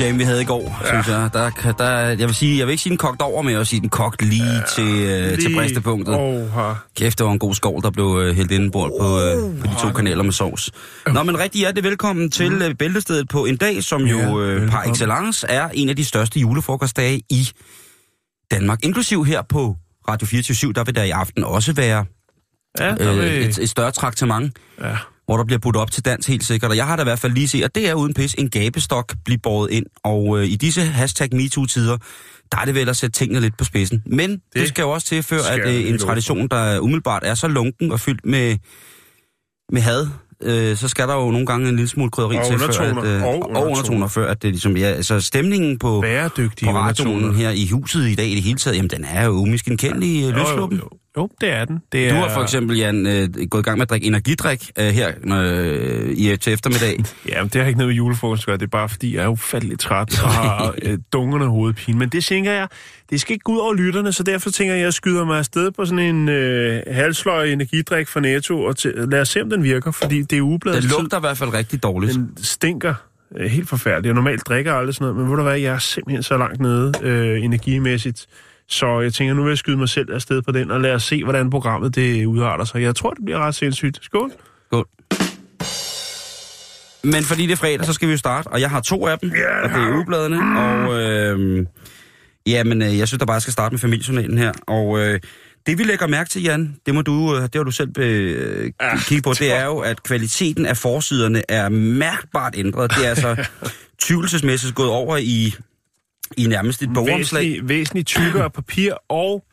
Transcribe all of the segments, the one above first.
Jam, vi havde i går, ja. synes jeg. Der, der, jeg vil sige, jeg vil ikke sige den kogt over, men jeg vil sige den kogt lige ja, til, øh, til bristepunktet. Her. Kæft, det var en god skål, der blev øh, hældt indenbord på, øh, på de to kanaler med sovs. Nå, men rigtig hjertelig velkommen til øh, Bæltestedet på en dag, som jo øh, par excellence er en af de største julefrokostdage i Danmark. Inklusiv her på Radio 24 der vil der i aften også være Ja, der øh, vil... et, et større traktement, Ja. Hvor der bliver budt op til dans helt sikkert. Og jeg har da i hvert fald lige set, og det er uden pis, en gabestok blive båret ind. Og øh, i disse hashtag MeToo-tider, der er det vel at sætte tingene lidt på spidsen. Men det, det skal jo også tilføre, skal at øh, en tradition, der umiddelbart er så lunken og fyldt med, med had, øh, så skal der jo nogle gange en lille smule krydderi Og til, før at, undertoner. øh, Og og undertoner, undertoner. før at det ligesom, ja, altså stemningen på, på radioen undertoner. her i huset i dag i det hele taget, jamen den er jo umiskendkendelig øh, Jo, jo, løsluppen. jo. Jo, det er den. Det Du er... har for eksempel, Jan, øh, gået i gang med at drikke energidrik øh, her øh, i, til eftermiddag. Ja, men det har ikke noget med julefrokost at. Det er bare, fordi jeg er ufattelig træt og har øh, dungerne hovedpine. Men det tænker jeg, det skal ikke gå ud over lytterne, så derfor tænker jeg, at jeg skyder mig afsted på sådan en øh, halsløg energidrik fra Netto, og til, lad os se, om den virker, fordi det er ubladet. Den lugter i hvert fald rigtig dårligt. Den stinker øh, helt forfærdeligt. Jeg normalt drikker aldrig sådan noget, men ved du hvad, jeg er simpelthen så langt nede øh, energimæssigt. Så jeg tænker, nu vil jeg skyde mig selv afsted på den, og lad os se, hvordan programmet det udarter sig. Jeg tror, det bliver ret sindssygt. Skål. Skål. Men fordi det er fredag, så skal vi jo starte, og jeg har to af dem, og det er ugebladene, og øh, jamen, jeg synes, der bare skal starte med familiejournalen her, og øh, det vi lægger mærke til, Jan, det må du, øh, det har du selv øh, Ja, kigge på, det er jo, at kvaliteten af forsiderne er mærkbart ændret. Det er altså tvivlelsesmæssigt gået over i, i nærmest et bogomslag. Væsentligt, væsentligt tykkere papir, og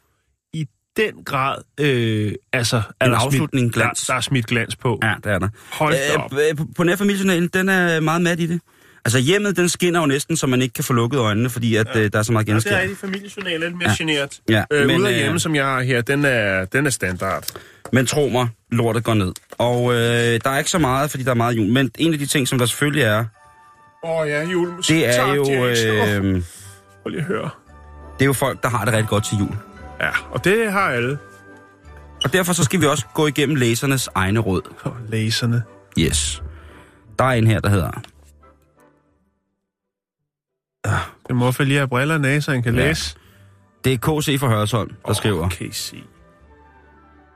i den grad, øh, altså... Er En der afslutning smidt, glans. Der, der er smidt glans på. Ja, det er der. Hold da op. Øh, øh, på- på nær familiejournalen, den er meget mat i det. Altså hjemmet, den skinner jo næsten, så man ikke kan få lukket øjnene, fordi at, øh, der er så meget Ja, det genskab. er rigtig familiejournal, lidt mere Ja. generet. Ja, øh, men, ude af øh, hjemme, som jeg har her, den er, den er standard. Men tro mig, lortet går ned. Og øh, der er ikke så meget, fordi der er meget jul. Men en af de ting, som der selvfølgelig er, Åh oh, ja, julemusik. det er Tak, jo, øh, Prøv lige at høre. det er jo folk, der har det rigtig godt til jul. Ja, og det har alle. Og derfor så skal vi også gå igennem læsernes egne råd. Og læserne. Yes. Der er en her, der hedder... Det må for lige have brillerne af, så han kan Ja. læse. Det er KC fra Hørsholm, der skriver. Okay, sig.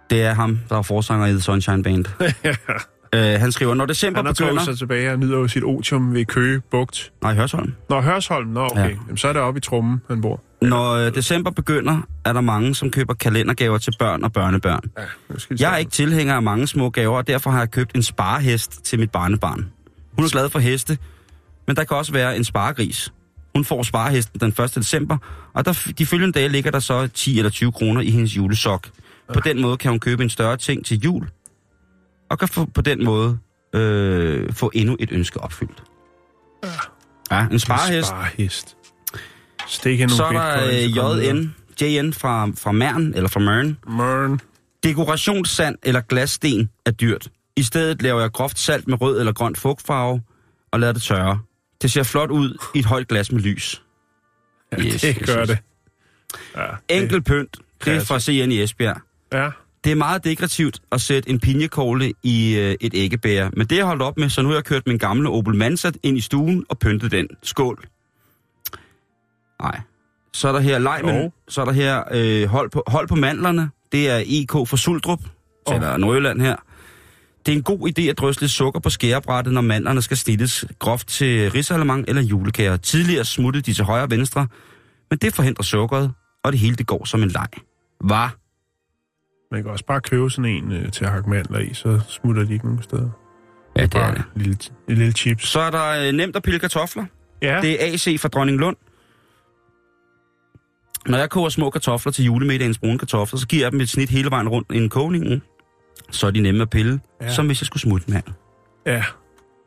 Det er ham, der er forsanger i The Sunshine Band. øh, han skriver, når december Han har begynder... trukket sig tilbage og nyder jo sit otium ved Køge Bugt. Nej, Hørsholm. Nå, Hørsholm. Nå, okay. Ja. Ja. Jamen, så er det oppe i trummen, han bor. Når øh, december begynder, er der mange, som køber kalendergaver til børn og børnebørn. Ja, vi Jeg er ikke tilhænger af mange små gaver, og derfor har jeg købt en sparehest til mit barnebarn. Hun er glad for heste, men der kan også være en sparegris. Hun får sparehesten den 1. december, og der, de følgende dage ligger der så 10 eller 20 kroner i hendes julesok. På den måde kan hun købe en større ting til jul, og kan få, på den måde øh, få endnu et ønske opfyldt. Ja, en sparehest. Sparehest. Stik Så er der øh, JN, JN fra, fra Mern, eller fra Mern. Mørn. Dekorationssand eller glassten er dyrt. I stedet laver jeg groft salt med rød eller grøn fugtfarve og lader det tørre. Det ser flot ud i et højt glas med lys. Ja, Yes, det gør yes. det. Ja, Enkel pynt, det er fra CN i Esbjerg. Ja. Det er meget dekorativt at sætte en pinjekogle i øh, et æggebær, men det har jeg holdt op med, så nu har jeg kørt min gamle Opel Mansat ind i stuen og pyntet den. Skål. Nej. Så er der her leg, Jo. så er der her øh, hold, på, hold på mandlerne. Det er IK for Suldrup, Åh. eller Nordjylland her. Det er en god idé at drysle lidt sukker på skærebrættet, når mandlerne skal stilles groft til risalemang eller julekager. Tidligere smuttede de til højre og venstre, men det forhindrer sukkeret, og det hele det går som en leg. Var Man kan også bare købe sådan en øh, til at hakke mandler i, så smutter de ikke nogen steder. Ja, det er bare det. En lille, en lille chips. Så er der øh, nemt at pille kartofler. Ja, Det er AC fra Dronning Lund. Når jeg koger små kartofler til julemiddagens brune kartofler, så giver jeg dem et snit hele vejen rundt inden kogningen. Så er de nemme at pille, Ja. som hvis jeg skulle smutte med. Ja,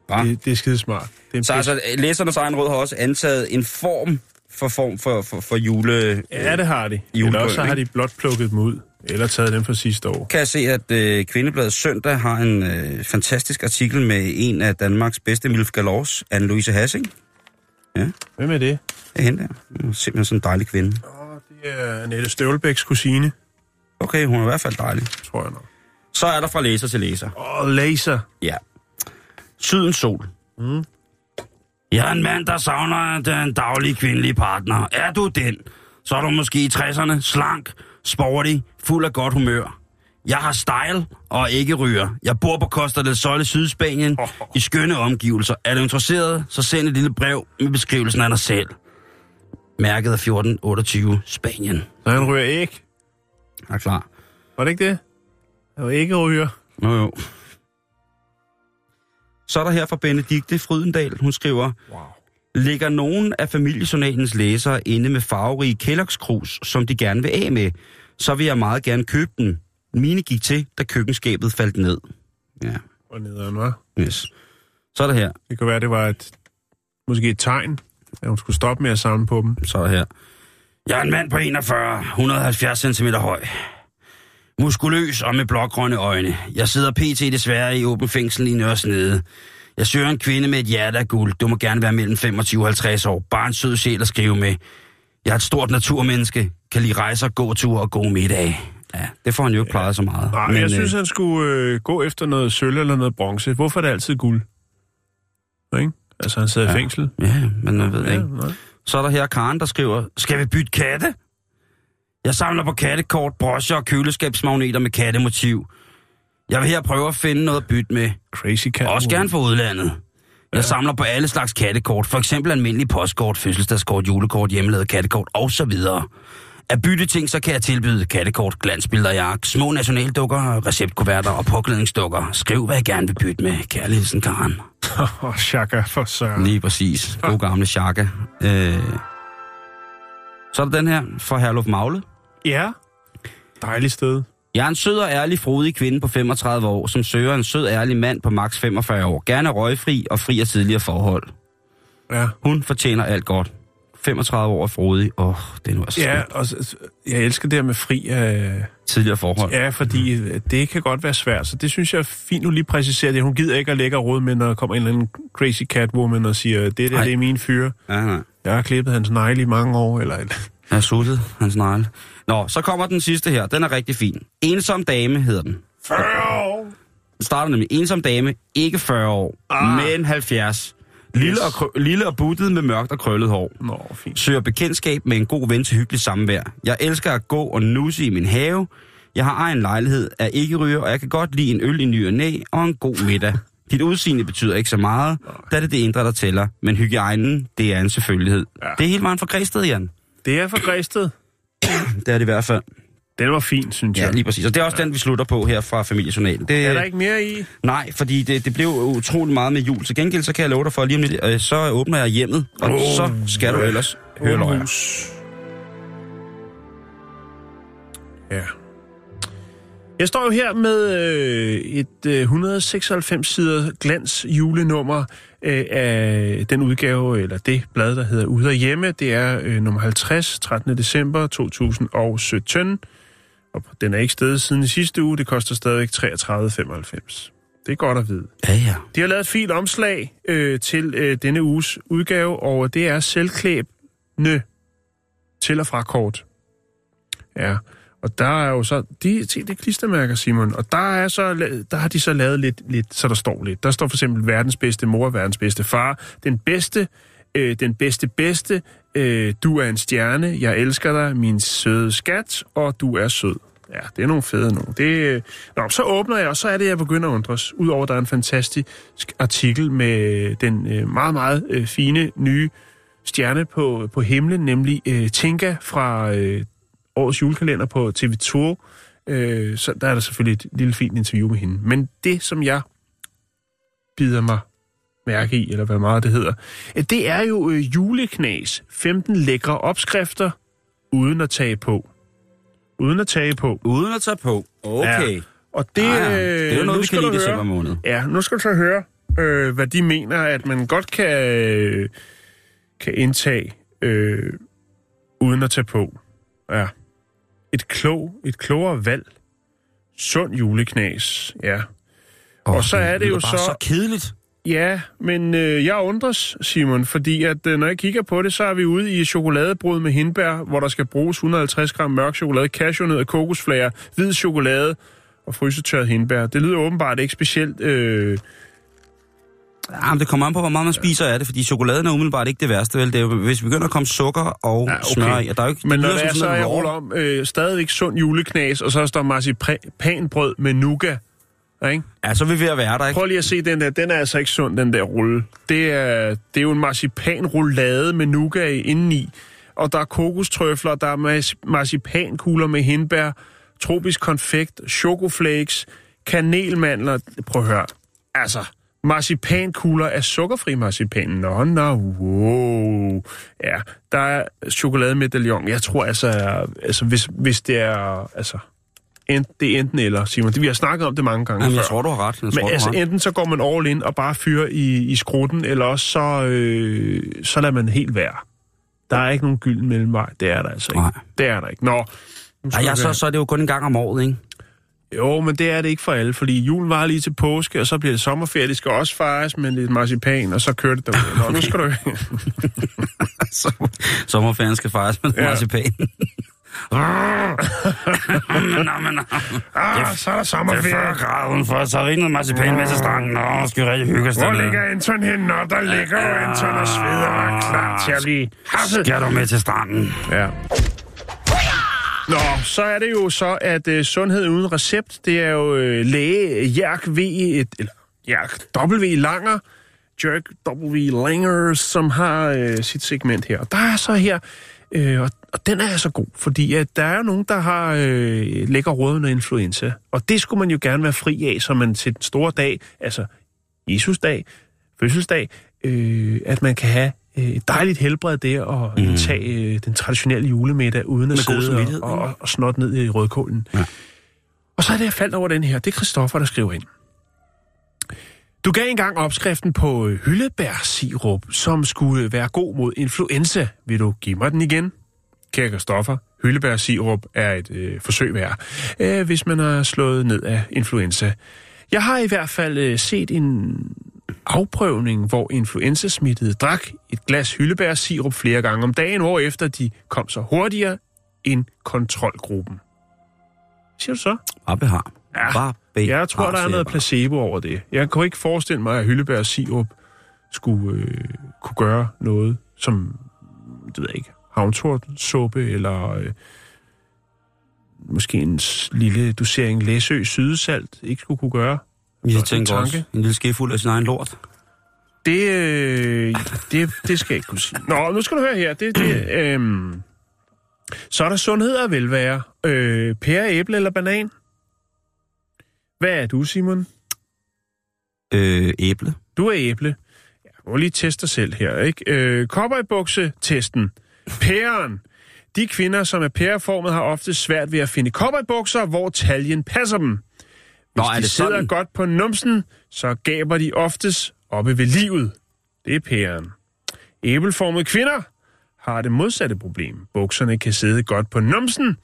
Hva? det, det er skide smart. Det er Så pis- altså, læsernes egen råd har også antaget en form for form for, for, for jule... Ja, det har de. Eller også så har de blot plukket dem ud. Eller taget dem fra sidste år. kan jeg se, at øh, Kvindebladet Søndag har en øh, fantastisk artikel med en af Danmarks bedste Milf Galors, Anne-Louise Hassing. Hvem er det? Det er hende der. Hun er simpelthen sådan en dejlig kvinde. Åh, det er Annette Støvlebæks kusine, Okay, hun er i hvert fald dejlig. tror jeg nok. Så er der fra læser til læser. Åh, laser. Ja. Sydens sol. Mm. Jeg er en mand, der savner den daglige kvindelige partner. Er du den, så er du måske i 60'erne, slank, sporty, fuld af godt humør. Jeg har style og ikke ryger. Jeg bor på Costa del Sol i Sydspanien Oh. i skønne omgivelser. Er du interesseret, så send et lille brev med beskrivelsen af dig selv. Mærket er 1428 Spanien. Så han ryger æg. Er klar. Var det ikke det? Det var ikke ryger. Nå jo. Så er der her fra Benedikte Frydendal. Hun skriver, Wow. Ligger nogen af familiejournalens læsere inde med farverige Kellogg's krus, som de gerne vil af med, så vil jeg meget gerne købe den. Mine gik til, da køkkenskabet faldt ned. Ja, Og nederen, var. yes. Så er der her. Det kan være, det var et, måske et tegn, at hun skulle stoppe med at samle på dem. Så er der her. Jeg er en mand på 41, 170 cm høj. Muskuløs og med blågrønne øjne. Jeg sidder pt. desværre i åben fængsel i Nørresnede. Jeg søger en kvinde med et hjerte af guld. Du må gerne være mellem 25 og 50 år. Bare en sød sjæl at skrive med. Jeg er et stort naturmenneske. Kan lide rejser, gåture og gode middag. Ja, det får han jo ikke plejet så meget. Nej, men jeg øh, synes, han skulle øh, gå efter noget sølv eller noget bronze. Hvorfor er det altid guld? Ikke? Altså, han sidder ja. i fængsel. Ja, men jeg ved Ja, ikke. nej. Så er der her Karen, der skriver, skal vi bytte katte? Jeg samler på kattekort, broscher og køleskabsmagneter med kattemotiv. Jeg vil her prøve at finde noget at bytte med. Crazy cat. Også gerne for udlandet. Jeg samler på alle slags kattekort, for eksempel almindelige postkort, fødselsdagskort, julekort, hjemmelavet kattekort og så videre. Af bytteting, så kan jeg tilbyde kattekort, glansbilleder, jak, små nationaldukker, receptkuverter og påklædningsdukker. Skriv, hvad jeg gerne vil bytte med. Kærligheden, Karen. Åh, oh, shaka for søren. Lige præcis. God gamle Chaka. Øh. Så er der den her fra Herluf Magle. Ja. Dejligt sted. Jeg er en sød og ærlig, frodig kvinde på 35 år, som søger en sød, ærlig mand på maks 45 år. Gerne røgfri og fri af tidligere forhold. Ja. Hun fortjener alt godt. 35 år og frodig. Åh, oh, det er nu altså Ja, og jeg elsker det her med fri af... tidligere forhold. Ja, fordi øh, det kan godt være svært, så det synes jeg er fint, du lige præciserer det. Hun gider ikke at lægge råd med, når der kommer en eller anden crazy catwoman og siger, det der, det er min fyre. Ja, nej. Jeg har klippet hans negle i mange år, eller... eller. Jeg har suttet hans negle. Nå, så kommer den sidste her. Den er rigtig fin. Ensom dame hedder den. 40 år! Den starter nemlig ensom dame, ikke 40 år, Ah. men 70. Lille, Yes. og, krø- lille og buttet med mørkt og krøllet hår. Nå, fint. Søger bekendtskab med en god ven til hyggeligt samvær. Jeg elsker at gå og nusse i min have. Jeg har egen lejlighed, er ikke ryger, og jeg kan godt lide en øl i ny og næ og en god middag. Dit udseende betyder ikke så meget, da det er det indre, der tæller. Men hygiejnen, det er en selvfølgelighed. Ja. Det er helt vejen fra Græsted, Jan. Det er for Græsted. Det er det i hvert fald. Den var fin, synes Ja, jeg. lige præcis. Og det er også ja. den, vi slutter på her fra Familiejournalen. Det, Er der ikke mere i? Nej, fordi det, det blev utrolig meget med jul. Til gengæld, så kan jeg love dig for, at lige om lidt, øh, så åbner jeg hjemmet, og oh, så skal du ellers høre løjer. Ja. Jeg står jo her med øh, et øh, 196 sider glans julenummer øh, af den udgave, eller det blad, der hedder Ude og Hjemme. Det er øh, nummer 50, 13. december 2017. Og den er ikke stedet siden i sidste uge. Det koster stadigvæk 33,95. Det er godt at vide. Ja, ja. De har lavet et fint omslag øh, til øh, denne uges udgave, og det er selvklæbende til- og fra-kort. Ja, og der er jo så... De, se, det er klistermærker, Simon. Og der, er så, der har de så lavet lidt, lidt, så der står lidt. Der står for eksempel verdens bedste mor, verdens bedste far, den bedste, øh, den bedste bedste, øh, du er en stjerne, jeg elsker dig, min søde skat, og du er sød. Ja, det er nogle fede nogle. Det, øh, Nå, så åbner jeg, og så er det, jeg begynder at undres. Udover, at der er en fantastisk artikel med den øh, meget, meget øh, fine nye stjerne på, på himlen, nemlig øh, Tinka fra øh, årets julekalender på TV2. Øh, så der er der selvfølgelig et lille fint interview med hende. Men det, som jeg bider mig mærke i, eller hvad meget det hedder, øh, det er jo øh, juleknas. 15 lækre opskrifter uden at tage på. Uden at tage på. Uden at tage på. Okay. Ja. Og det, Ah, ja. Det er jo øh, noget, vi skal kan lide i december måned. Ja, nu skal du så høre, øh, hvad de mener, at man godt kan, øh, kan indtage øh, uden at tage på. Ja. Et, klog, et klogere valg. Sund juleknas. Ja. Og så er det jo lyder bare så- så kedeligt. Ja, men øh, jeg undres, Simon, fordi at øh, når jeg kigger på det, så er vi ude i chokoladebrød med hindbær, hvor der skal bruges 150 gram mørk chokolade, cashewnødder, kokosflager, hvid chokolade og frysetørret hindbær. Det lyder åbenbart ikke specielt... Øh, Jamen, det kommer an på, hvor meget man spiser af det, fordi chokoladen er umiddelbart ikke det værste, vel? Det er hvis vi begynder at komme sukker og Ja, okay. smør i, og der er jo ikke... men når det er så, jeg ruller om, øh, stadigvæk sund juleknas, og så står marcipanbrød med nougat. Ikke? Ja, så er vi ved at være der, ikke? Prøv lige at se den der. Den er altså ikke sund, den der rulle. Det er, det er jo en marcipanrullade med nougat indeni. Og der er kokostrøfler, der er marcipankugler med hindbær, tropisk konfekt, chokoflakes, kanelmandler. Prøv at høre. Altså, marcipankugler er sukkerfri marcipan. Nå, nå, wow. Ja, der er chokolademedaljon. Jeg tror altså, altså hvis, hvis det er, altså, ent, det er enten eller, Simon. Vi har snakket om det mange gange Jamen, før. jeg tror, du har ret. Jeg Men tror, altså, ret. enten så går man all in og bare fyrer i, i skrutten, eller også så, øh, så lader man helt være. Der er ikke nogen gylden mellemvej. Det er der altså ikke. Nej. Det er der ikke. Nå. nu skal Ej, ja, vi så, så er det jo kun en gang om året, ikke? Jo, men det er det ikke for alle, fordi julen var lige til påske, og så bliver det sommerferie. Det skal også fejres med lidt marcipan, og så kører det derude. Nå, nu skal du... Så, sommerferien skal fejres med Ja. marcipan. ah, så er der sommerferie. grader udenfor, så er der ikke noget marcipan med til stranden. Nå, skal vi rigtig hygge os Hvor ligger Anton henne? Nå, der ligger jo Anton og sveder og er klar til at blive hasset. Skal du med til stranden? Ja. Nå, så er det jo så, at øh, sundhed uden recept, det er jo øh, læge Jerk V, et, eller Jerk W. Langer, Jerk W. Langer, som har øh, sit segment her. Og der er så her, øh, og, og den er altså god, fordi at der er nogen, der har øh, lækker rådende influenza. Og det skulle man jo gerne være fri af, så man til den store dag, altså Jesus-dag, fødselsdag, øh, at man kan have et dejligt helbred der og mm. indtage øh, den traditionelle julemiddag uden at Med god sidde og, og, og snot ned i rødkålen. Ja. Og så er det, jeg faldt over den her. Det er Christoffer, der skriver ind. Du gav engang opskriften på øh, hyldebærsirup, som skulle øh, være god mod influenza. Vil du give mig den igen? Kære Christoffer, hyldebærsirup er et øh, forsøg værd, øh, hvis man har slået ned af influenza. Jeg har i hvert fald øh, set en afprøvning, hvor influenzasmittede drak et glas hyldebærsirup flere gange om dagen, hvor efter de kom så hurtigere end kontrolgruppen. Siger du så? Bare behar. Ja. Jeg tror, der er noget placebo over det. Jeg kunne ikke forestille mig, at hyldebær sirup skulle øh, kunne gøre noget, som, det ved jeg ikke, havntortsuppe, eller øh, måske en lille dosering læsø sydesalt ikke skulle kunne gøre. Jeg tænker en også, tanke. en lille skefuld af sin egen lort. Det, øh, det, det skal jeg ikke kunne sige. Nå, nu skal du høre her. Det, det, øh, så er der sundhed og velvære. Øh, pære, æble eller banan? Hvad er du, Simon? Øh, æble. Du er æble. Jeg må lige teste dig selv her, ikke? Øh, Cowboybukse-testen. Pæren. De kvinder, som er pæreformet, har ofte svært ved at finde cowboybukser, hvor taljen passer dem. Hvis Nå, er de det sidder sådan? godt på numsen, så gaber de oftest oppe ved livet. Det er pæren. Æbelformede kvinder har det modsatte problem. Bukserne kan sidde godt på numsen,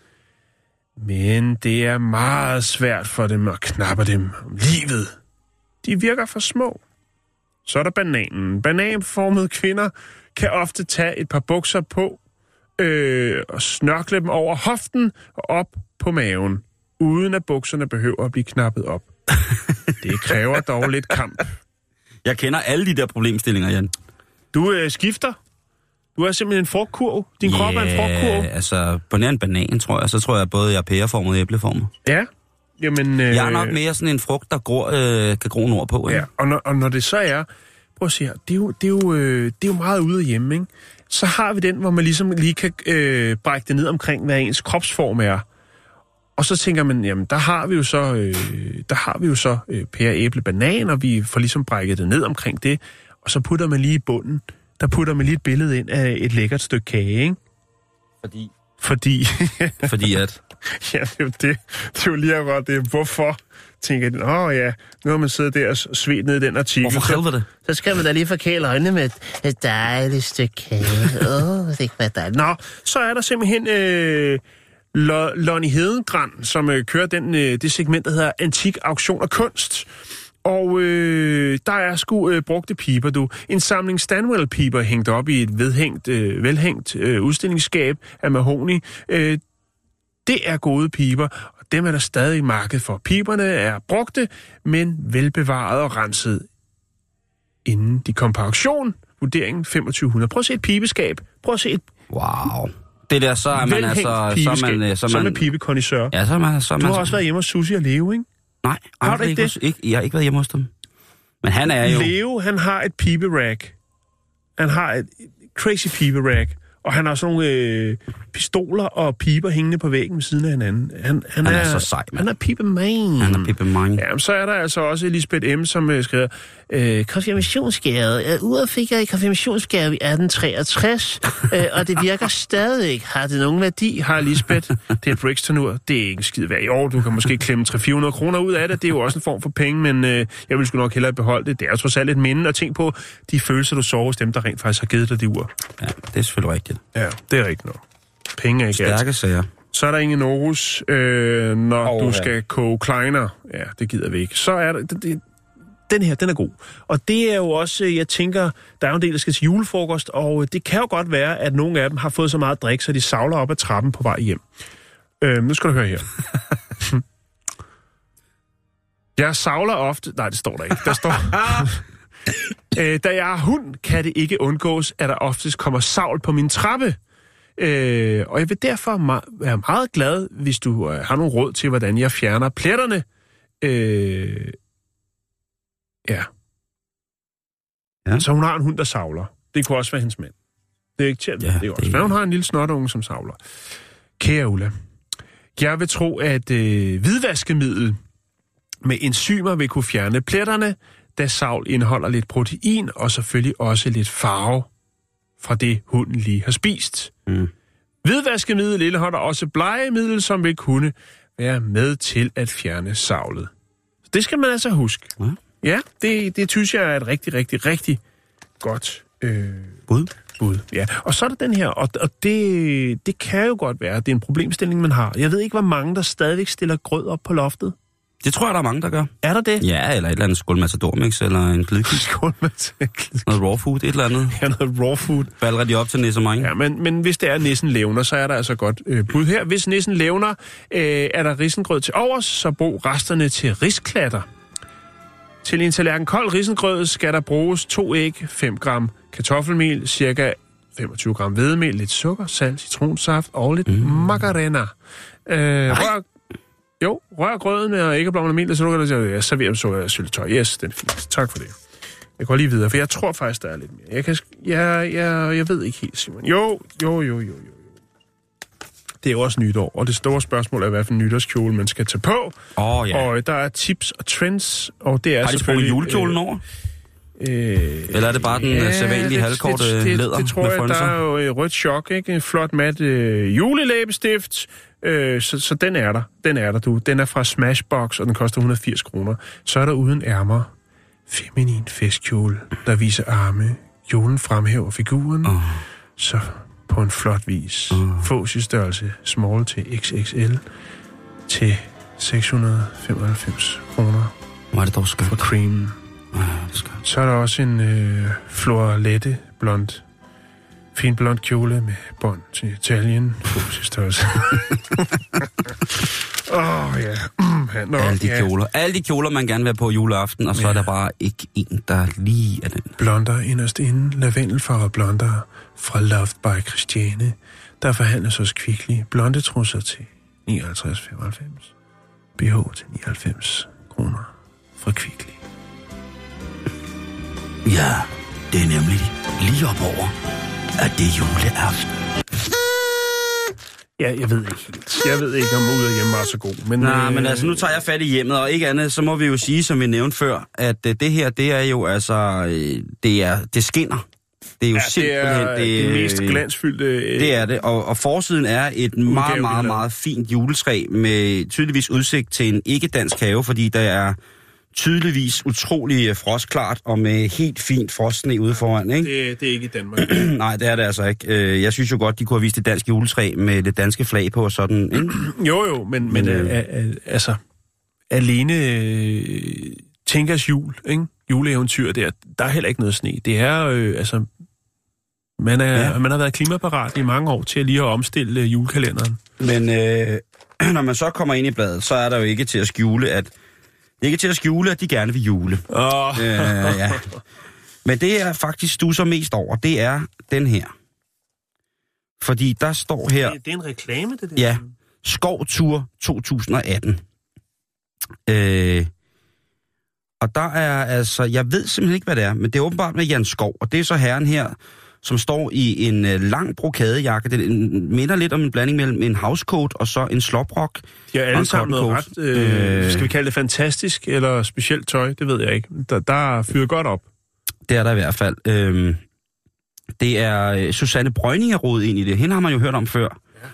men det er meget svært for dem at knappe dem om livet. De virker for små. Så er der bananen. Bananformede kvinder kan ofte tage et par bukser på øh, og snørkle dem over hoften og op på maven, uden at bukserne behøver at blive knappet op. Det kræver dog lidt kamp. Jeg kender alle de der problemstillinger, Jan. Du øh, skifter. Du er simpelthen en frugtkurv. Din krop er en frugtkurv. altså på nær en banan, tror jeg. Så tror jeg både, jeg er pæreformet og æbleformet. Ja. Jamen, øh, Jeg er nok mere sådan en frugt, der gror, øh, kan gro nord på. Ja, og når, og når det så er, prøv at se her, det er jo, det er jo, øh, det er jo meget ude af hjemme, ikke? Så har vi den, hvor man ligesom lige kan øh, brække det ned omkring, hvad ens kropsform er. Og så tænker man, jamen der har vi jo så, øh, der har vi jo så øh, pære, æble, banan, og vi får ligesom brækket det ned omkring det. Og så putter man lige i bunden, der putter man lige et billede ind af et lækkert stykke kage, ikke? Fordi Fordi, Fordi at... ja, det er jo det. Det er jo lige godt det. Hvorfor? Tænker jeg, åh ja, nu har man siddet der og svedt ned i den artikel. Hvorfor helvede? Så skal man da lige forkæle øjnene med et dejligt stykke kage. Åh, oh, det kan være dejligt. Nå, så er der simpelthen øh, L- Lonnie Hedengrand, som øh, kører den, øh, det segment, der hedder Antik Auktion og Kunst. Og øh, der er sgu øh, brugte piber, du. En samling Stanwell-piber hængt op i et vedhængt, øh, velhængt øh, udstillingsskab af Mahoney. Øh, det er gode piber, og dem er der stadig marked for. Piberne er brugte, men velbevaret og renset, inden de kom på auktion. Vurderingen 2500. Prøv at se et pibeskab. Prøv at se et Wow. Det der, så er man altså... Så er man, øh, så er Som man, er pibekondisør. Ja, så er man... Så er Du man har også været hjemme hos Susi og Leo, ikke? Nej, Har du ikke hos- ikke, jeg har ikke været hjemme hos dem. Men han er jo... Leo, han har et piberack. Han har et crazy piberack. Og han har sådan nogle øh, pistoler og piber hængende på væggen ved siden af hinanden. Han, han, Han er så sej, mand. Han er pibeman. Han er Pippi Mange. Ja, men så er der altså også Elisabeth M., som øh, skriver, øh, konfirmationsgave. Øh, uret fik jeg i konfirmationsgave i 1863, øh, og det virker stadig. Har det nogen værdi, har Elisabeth? Det er Brixton-ur. Det er ikke skid værd i år. Du kan måske klemme 300-400 kroner ud af det. Det er jo også en form for penge, men øh, jeg vil sgu nok hellere beholde det. Det er jo trods alt et minde, og tænk på de følelser, du sover hos dem, der rent faktisk har givet dig det ur. Ja, det er selvfølgelig rigtigt. Ja, det er rigtigt nok. Penge er ikke alt. Stærke sager. Så er der ingen Norus, øh, når Åh, du ja. skal koge kleiner. Ja, det gider vi ikke. Så er der... Det, det, den her, den er god. Og det er jo også, øh, jeg tænker, der er jo en del, der skal til julefrokost, og øh, det kan jo godt være, at nogle af dem har fået så meget drik, så de savler op ad trappen på vej hjem. Øh, nu skal du høre her. jeg savler ofte... Nej, det står der ikke. Der står... øh, da jeg har hund, kan det ikke undgås, at der oftest kommer savl på min trappe. Øh, og jeg vil derfor ma- være meget glad, hvis du øh, har nogle råd til, hvordan jeg fjerner pletterne. Øh, ja. Ja. Så hun har en hund, der savler. Det kunne også være hendes mand. Det er ikke til at. Ja, det er også. det- Men hun har en lille snotunge, som savler. Kære Ulla, jeg vil tro, at øh, hvidvaskemiddel med enzymer vil kunne fjerne pletterne, da savl indeholder lidt protein og selvfølgelig også lidt farve fra det, hunden lige har spist. Mm. Hvidvaskemiddel indeholder også blegemiddel, som vil kunne være med til at fjerne savlet. Så det skal man altså huske. Ja. Ja, det, det synes jeg er et rigtig, rigtig, rigtig godt øh, Bud? bud. Ja. Og så er der den her, og, og det, det kan jo godt være, at det er en problemstilling, man har. Jeg ved ikke, hvor mange, der stadigvæk stiller grød op på loftet. Det tror jeg, der er mange, der gør. Er der det? Ja, eller et eller andet skål matadormix, eller en glidkig. Skål med til Noget raw food, et eller andet. Ja, noget raw food. Falder de op til Nisse Mange. Ja, men, men hvis det er nissen levner, så er der altså godt øh, bud her. Hvis nissen levner, øh, er der risengrød til overs, så brug resterne til risklatter. Til en tallerken kold risengrød skal der bruges to æg, 5 gram kartoffelmel, cirka 25 gram hvedemel, lidt sukker, salt, citronsaft og lidt mm. margarina. Øh, rør, jo, rør grøden med æggeblommer og mel, og så lukker det, jeg serverer med sukker og syltetøj. Yes, den er fint. Tak for det. Jeg går lige videre, for jeg tror faktisk, der er lidt mere. Jeg, kan, jeg, jeg, jeg ved ikke helt, Simon. Jo, jo, jo, jo, jo. Det er jo også nytår, og det store spørgsmål er, hvad for en nytårskjole man skal tage på. Åh, oh, ja. Og øh, der er tips og trends, og det er Har de selvfølgelig... julekjolen over? Øh, Eller er det bare den ja, sædvanlige halvkorte det, det, læder det, tror med jeg, der er jo øh, rødt chok, ikke? En flot mat øh, julelæbestift. Øh, så, så den er der. Den er der, du. Den er fra Smashbox, og den koster 180 kroner. Så er der uden ærmer. Feminin festkjole, der viser arme. Julen fremhæver figuren. Åh. Så på en flot vis. Åh. Fås i størrelse small til XXL til 695 kroner Hvor er det dog skønt. for cream. Ja, det er skønt. Så er der også en øh, floralette blond, fin blond kjole med bånd til Italien. Fås i størrelse. Åh, oh, ja. Mm. Nå, Alle de ja. kjoler. Alle de kjoler, man gerne vil have på juleaften, og så Ja. er der bare ikke en, der lige er den. Blonder inderst inde, lavendelfarvede blonder fra Loved by Christiane, der forhandles hos Kvickly. Blonde trusser til 59,95. BH til 99 kroner fra Kvickly. Ja, det er nemlig lige op over, at det er juleaften. Ja, jeg ved ikke helt. Jeg ved ikke, om ud og hjemme var så god. Men, Nej, øh, men altså, nu tager jeg fat i hjemmet, og ikke andet, så må vi jo sige, som vi nævnte før, at øh, det her, det er jo altså, øh, det, er, det skinner Det er jo Ja, ja, det simpelthen... er det, det mest glansfyldte... øh, Det er det, og, og forsiden er et meget, meget, meget fint juletræ med tydeligvis udsigt til en ikke-dansk have, fordi der er tydeligvis utrolig øh, frostklart og med helt fint frostsne ude foran, ikke? Det, det er ikke i Danmark. Nej, det er det altså ikke. Øh, Jeg synes jo godt, de kunne have vist et dansk juletræ med det danske flag på og sådan, ikke? jo, jo, men, men Men, øh, øh, altså, alene øh, Tænkers jul, ikke? juleeventyr der, der er heller ikke noget sne. Det er, øh, altså, man, er, ja. Man har været klimaparat i mange år til at lige at omstille julekalenderen. Men øh, når man så kommer ind i bladet, så er der jo ikke til at skjule, at det er ikke til at skjule, at de gerne vil jule. Oh. Øh, ja. Men det jeg faktisk stusser mest over, det er den her. Fordi der står her, Det, det er en reklame, det der. ja, Skovtur 2018. Øh, og der er altså, jeg ved simpelthen ikke, hvad det er, men det er åbenbart med Jan Skov, og det er så herren her, som står i en øh, lang brokadejakke. Det minder lidt om en blanding mellem en housecoat og så en sloprok. De har alle en sammen noget ret, øh, Øh. skal vi kalde det fantastisk eller specielt tøj, det ved jeg ikke. Der, der er fyret godt op. Det er der i hvert fald. Øhm, det er øh, Susanne Brøgninger ind i det. Hende har man jo hørt om før. Ja.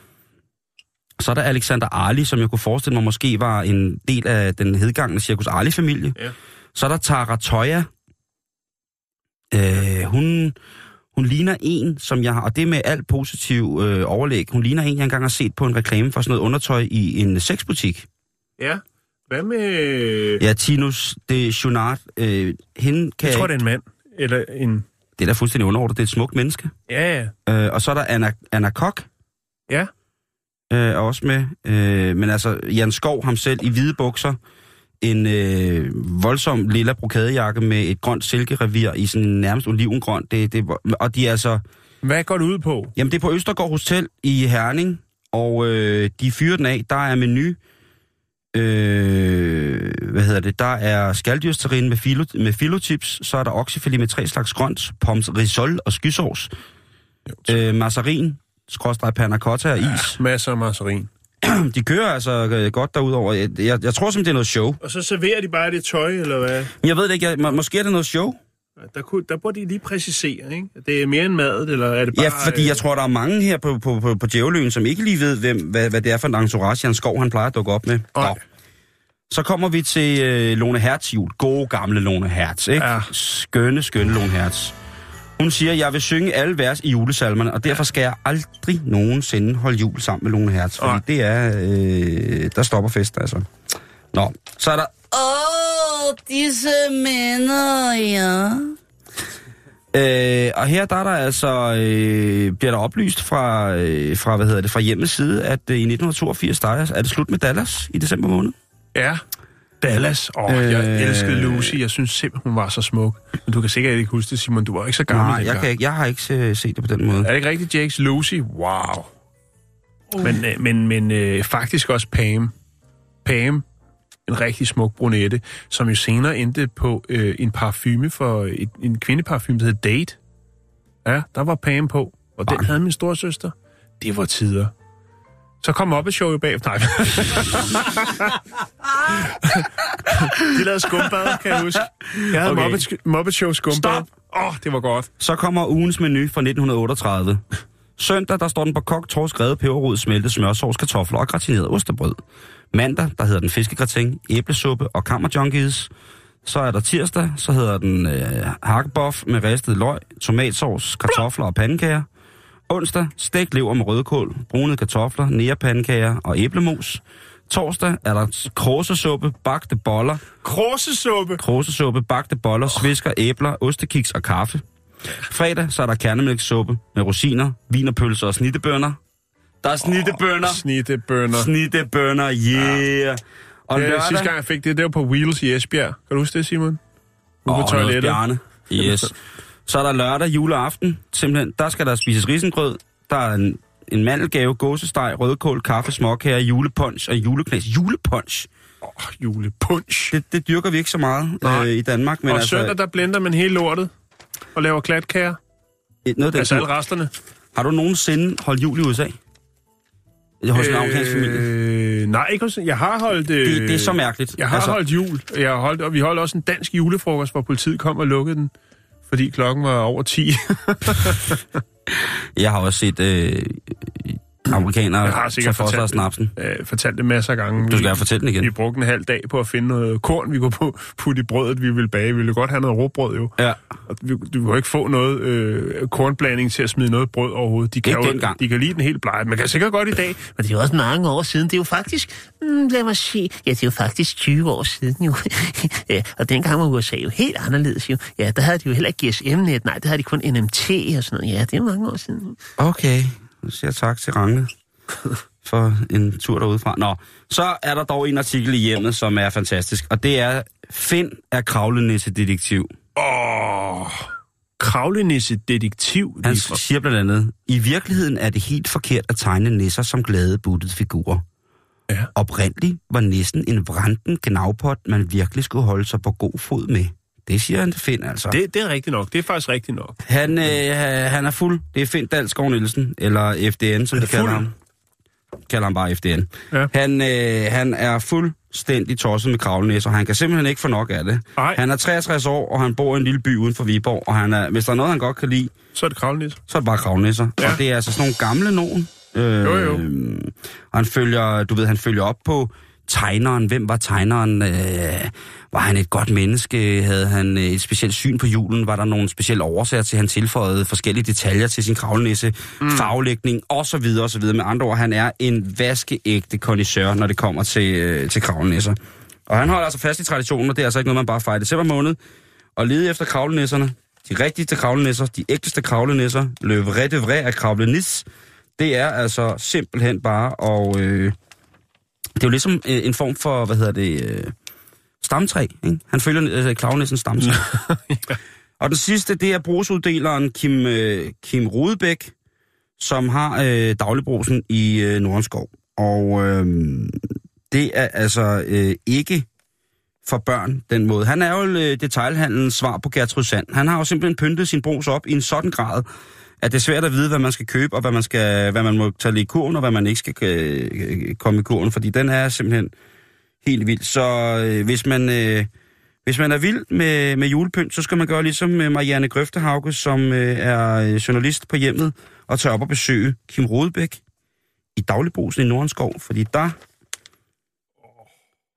Så er der Alexander Arli, som jeg kunne forestille mig måske var en del af den hedgangne Cirkus Arli-familie. Ja. Så er der Tara Toya. Øh, hun, hun ligner en, som jeg har, og det er med alt positiv øh, overlæg, hun ligner en, jeg engang har set på en reklame for sådan noget undertøj i en sexbutik. Ja. Hvad med... Ja, Tinus de Junard. Øh, hende kan Jeg tror, det er en mand. Eller en... det er da fuldstændig underordnet. Det er et smukt menneske. Ja, ja. Øh, og så er der Anna, Anna Kok, Ja. øh, er også med. Øh, men altså, Jan Skov ham selv i hvide bukser, en øh, voldsom lilla brokadejakke med et grønt silkerevir i sådan nærmest olivengrønt. Det, det, og de er altså... Hvad går det ud på? Jamen, det er på Østergaard Hotel i Herning, og øh, de fyrer den af. Der er menu. Øh, hvad hedder det? Der er skaldyrsterrin med, filo, med filotips, så er der oksefilet med tre slags grønt, pommes risol og skysovs, øh, massarin, skråstrej panna cotta og is. Masser af marcerin. De kører altså øh, godt derudover. Jeg, jeg, jeg tror simpelthen, det er noget show. Og så serverer de bare det tøj, eller hvad? Jeg ved det ikke. Jeg, må, måske er det noget show. Der, kunne, der burde de lige præcisere, ikke? Det er mere end mad, eller er det bare... Ja, fordi jeg tror, der er mange her på, på, på, på Djævløen, som ikke lige ved, hvem, hvad, hvad det er for en entourage, Jan Skov han plejer at dukke op med. Nå. Så kommer vi til øh, Lone Hertz jul. Gode gamle Lone Hertz, ikke? Ja. Skønne, skønne Lone Hertz. Hun siger, jeg vil synge alle vers i julesalmerne, og derfor skal jeg aldrig nogensinde holde jul sammen med Lone Hertz, fordi det er, øh, der stopper fest, altså. Nå, så er der, Åh, disse minder, ja. Øh, og her der er der altså, øh, bliver der oplyst fra, øh, fra, hvad hedder det, fra hjemmets side, at øh, i 1982 der er, er det slut med Dallas i december måned. Ja. Dallas. Åh, oh, jeg Øh. elskede Lucy. Jeg synes simpelthen, hun var så smuk. Men du kan sikkert ikke huske det, Simon. Du var ikke så gammel Nej, jeg, kan ikke, jeg har ikke se, set det på den måde. Er det ikke rigtigt, Jakes? Lucy? Wow. Men, øh, men, men øh, faktisk også Pam. Pam, en rigtig smuk brunette, som jo senere endte på øh, en parfume for et, en kvindeparfume, der hed Date. Ja, der var Pam på, og den Bang. havde min storsøster. Det var tider. Så kom op et show jo bagefter. Nej. De lavede skumbad, kan jeg huske. Jeg havde Okay. Muppet, Muppet Show skumbad. Stop. Åh, oh, det var godt. Så kommer ugens menu fra 1938. Søndag, der står den på kok, torsk, revet, peberrod, smeltet smørsovs, kartofler og gratineret ostebrød. Mandag, der hedder den fiskegratin, æblesuppe og kammerjunkies. Så er der tirsdag, så hedder den øh, hakkebof med ristet løg, tomatsovs, kartofler og pandekager. Onsdag, stegt lever med rødkål, brunede kartofler, nærepandekager og æblemos. Torsdag er der kråsesuppe, bagte boller, Kråsesuppe. kråsesuppe, bagte boller, svisker, æbler, ostekiks og kaffe. Fredag, så er der kernemælkssuppe med rosiner, vinerpølser og snittebønner. Der er snittebønner. Snittebønner. Snittebønner, yeah. Og Ja, lørdag... sidste gang jeg fik det, det var på Wheels i Esbjerg. Kan du huske det, Simon? Ude på Åh, toilettet. Yes. Så er der lørdag, juleaften. Simpelthen, der skal der spises risengrød. Der er en, en mandelgave, gåsesteg, rødkål, kaffe, småkager, julepunch og juleknas. Julepunch. Åh, julepunch. Det, det dyrker vi ikke så meget Nej. øh, i Danmark. Men og altså, søndag, der blender man hele lortet og laver klatkager. et- noget af Altså alle resterne. Har du nogensinde holdt jul i USA? Hos en amerikansk familie? Øh, nej, ikke hos, Jeg har holdt... Øh, Det, det er så mærkeligt. Jeg har altså, holdt jul. Jeg har holdt, og vi holdt også en dansk julefrokost, hvor politiet kom og lukkede den fordi klokken var over 10. Jeg har også set øh, amerikanere Jeg har sikkert for sig af fortalt snapsen. øh, fortalt det masser af gange. Du skal have fortælle den igen. Vi brugte en halv dag på at finde noget korn, vi kunne pu- putte i brødet, vi ville bage. Vi ville godt have noget råbrød jo. Ja. Og vi, du kan jo ikke få noget øh, kornblanding til at smide noget brød overhovedet. De kan, Ikke jo, dengang. de kan lide den helt blege. Man kan sikkert godt i dag. Men det er jo også mange år siden. Det er jo faktisk, mm, lad mig se, ja, det er jo faktisk 20 år siden jo. ja, og dengang var USA jo helt anderledes jo. Ja, der havde de jo heller ikke GSM-net, nej, der havde de kun NMT og sådan noget. Ja, det er jo mange år siden. Okay, nu siger jeg tak til Ragne for en tur derudefra. Nå, så er der dog en artikel i hjemmet, som er fantastisk, og det er Finn er kravlenisse-detektiv. Åh, kravlenisse detektiv. Han siger blandt andet, i virkeligheden er det helt forkert at tegne nisser som glade buttede figurer. Ja. Oprindeligt var nissen en vranden gnavpot, man virkelig skulle holde sig på god fod med. Det siger han Finn, altså. Det, det er rigtigt nok. Det er faktisk rigtigt nok. Han, øh, han er fuld. Det er Finn Dalsgaard Nielsen, eller FDN, som de kalder fuld? ham. Kalder ham bare FDN. Ja. Han, øh, han er fuldstændig tosset med kravlenæs, og han kan simpelthen ikke få nok af det. Ej. Han er 63 år, og han bor i en lille by uden for Viborg, og han er, hvis der er noget, han godt kan lide, Så er det kravlenisse. så er det bare kravlenæsser. Ja. Og det er altså sådan nogle gamle nogen. Øh, Jo, jo. Og han følger, du ved, han følger op på tegneren. Hvem var tegneren? Øh, var han et godt menneske? Havde han øh, et specielt syn på julen? Var der nogle specielle årsager til, at han tilføjede forskellige detaljer til sin kravlenæsse? Mm. Farvelægning, og så videre, og så videre. Med andre ord, han er en vaskeægte kondisør, når det kommer til, øh, til kravlenæsser. Og han holder altså fast i traditionen, og det er altså ikke noget, man bare fejrer i december måned. Og lede efter kravlenæsserne, de rigtigste kravlenæsser, de ægteste kravlenæsser, le vrai de vrai af kravlenis, det er altså simpelthen bare, og øh, det er jo ligesom øh, en form for, hvad hedder det, øh, stamtræ, ikke? Han følger øh, kravlenæssens stamtræ. Og den sidste, det er brugsuddeleren Kim, øh, Kim Rudebæk, som har øh, dagligbrusen i øh, Nordenskov. Og øh, det er altså øh, ikke for børn den måde. Han er jo øh, detailhandelens svar på Gertrud Sand. Han har jo simpelthen pyntet sin brus op i en sådan grad, at det er svært at vide, hvad man skal købe, og hvad man, skal, hvad man må tage i kurven, og hvad man ikke skal øh, komme i kurven, fordi den er simpelthen helt vild. Så øh, hvis man... Øh, hvis man er vild med, med julepynt, så skal man gøre ligesom øh, Marianne Grøftehauke, som øh, er øh, journalist på hjemmet, og tage op og besøge Kim Rodebæk i dagligbrusen i Nordenskov, fordi der...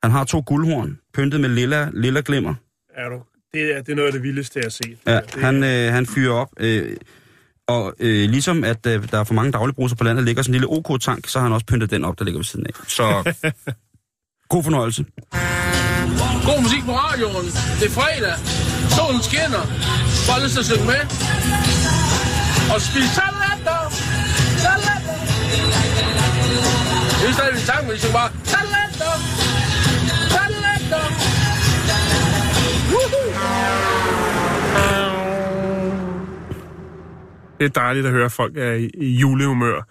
Han har to guldhorn, pyntet med lilla, lilla glimmer. Er du? Det er, det er noget af det vildeste, jeg har set. Ja, det, han, øh, han fyrer op. Øh, og øh, ligesom at øh, der er for mange dagligbruser på landet, ligger sådan en lille OK-tank, så har han også pyntet den op, der ligger ved siden af. Så god fornøjelse. God musik på radioen. Det er fredag. Solen skinner. Bare lyst til at synge med. Og spise salater. Salater. Det er stadig en sang, men de synger bare salater. Salater. Det er dejligt at høre, at folk er i, i julehumør.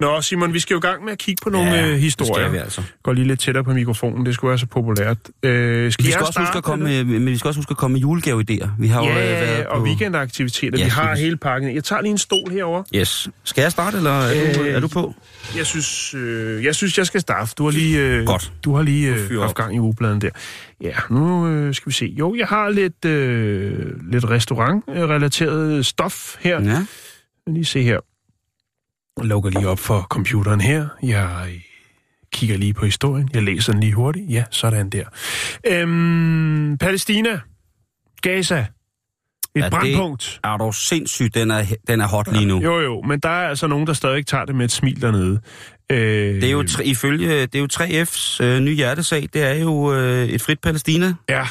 Nå, Simon, vi skal jo i gang med at kigge på nogle Ja, ja, det historier. vi altså. Går lige lidt tættere på mikrofonen, det skulle være så populært. Øh, skal Vi skal, også starte, huske at komme, med, men vi skal også huske at komme med julegaveidéer. Vi har jo øh, Ja, været og på... weekendaktiviteter. Ja, vi har hele pakken. Jeg tager lige en stol herover. Yes. Skal jeg starte, eller er, du, Øh, er du på? Jeg synes, øh, jeg synes, jeg skal starte. Du har lige, øh, Godt. Du har lige øh, haft gang i ugebladen der. Ja, nu øh, skal vi se. Jo, jeg har lidt, øh, lidt restaurant-relateret stof her. Ja. Lige se her. Jeg lukker lige op for computeren her. Jeg øh, kigger lige på historien. Jeg læser den lige hurtigt. Ja, sådan der. Øhm, Palæstina. Gaza. Et Ja, ja, det- brandpunkt. Er du sindssyg, den er, den er hot lige nu. Jo, jo, men der er altså nogen, der stadig tager det med et smil dernede. Øh, Det er jo tre, ifølge det er jo 3F's øh, nye hjertesag. Det er jo øh, et frit Palæstina. Ja,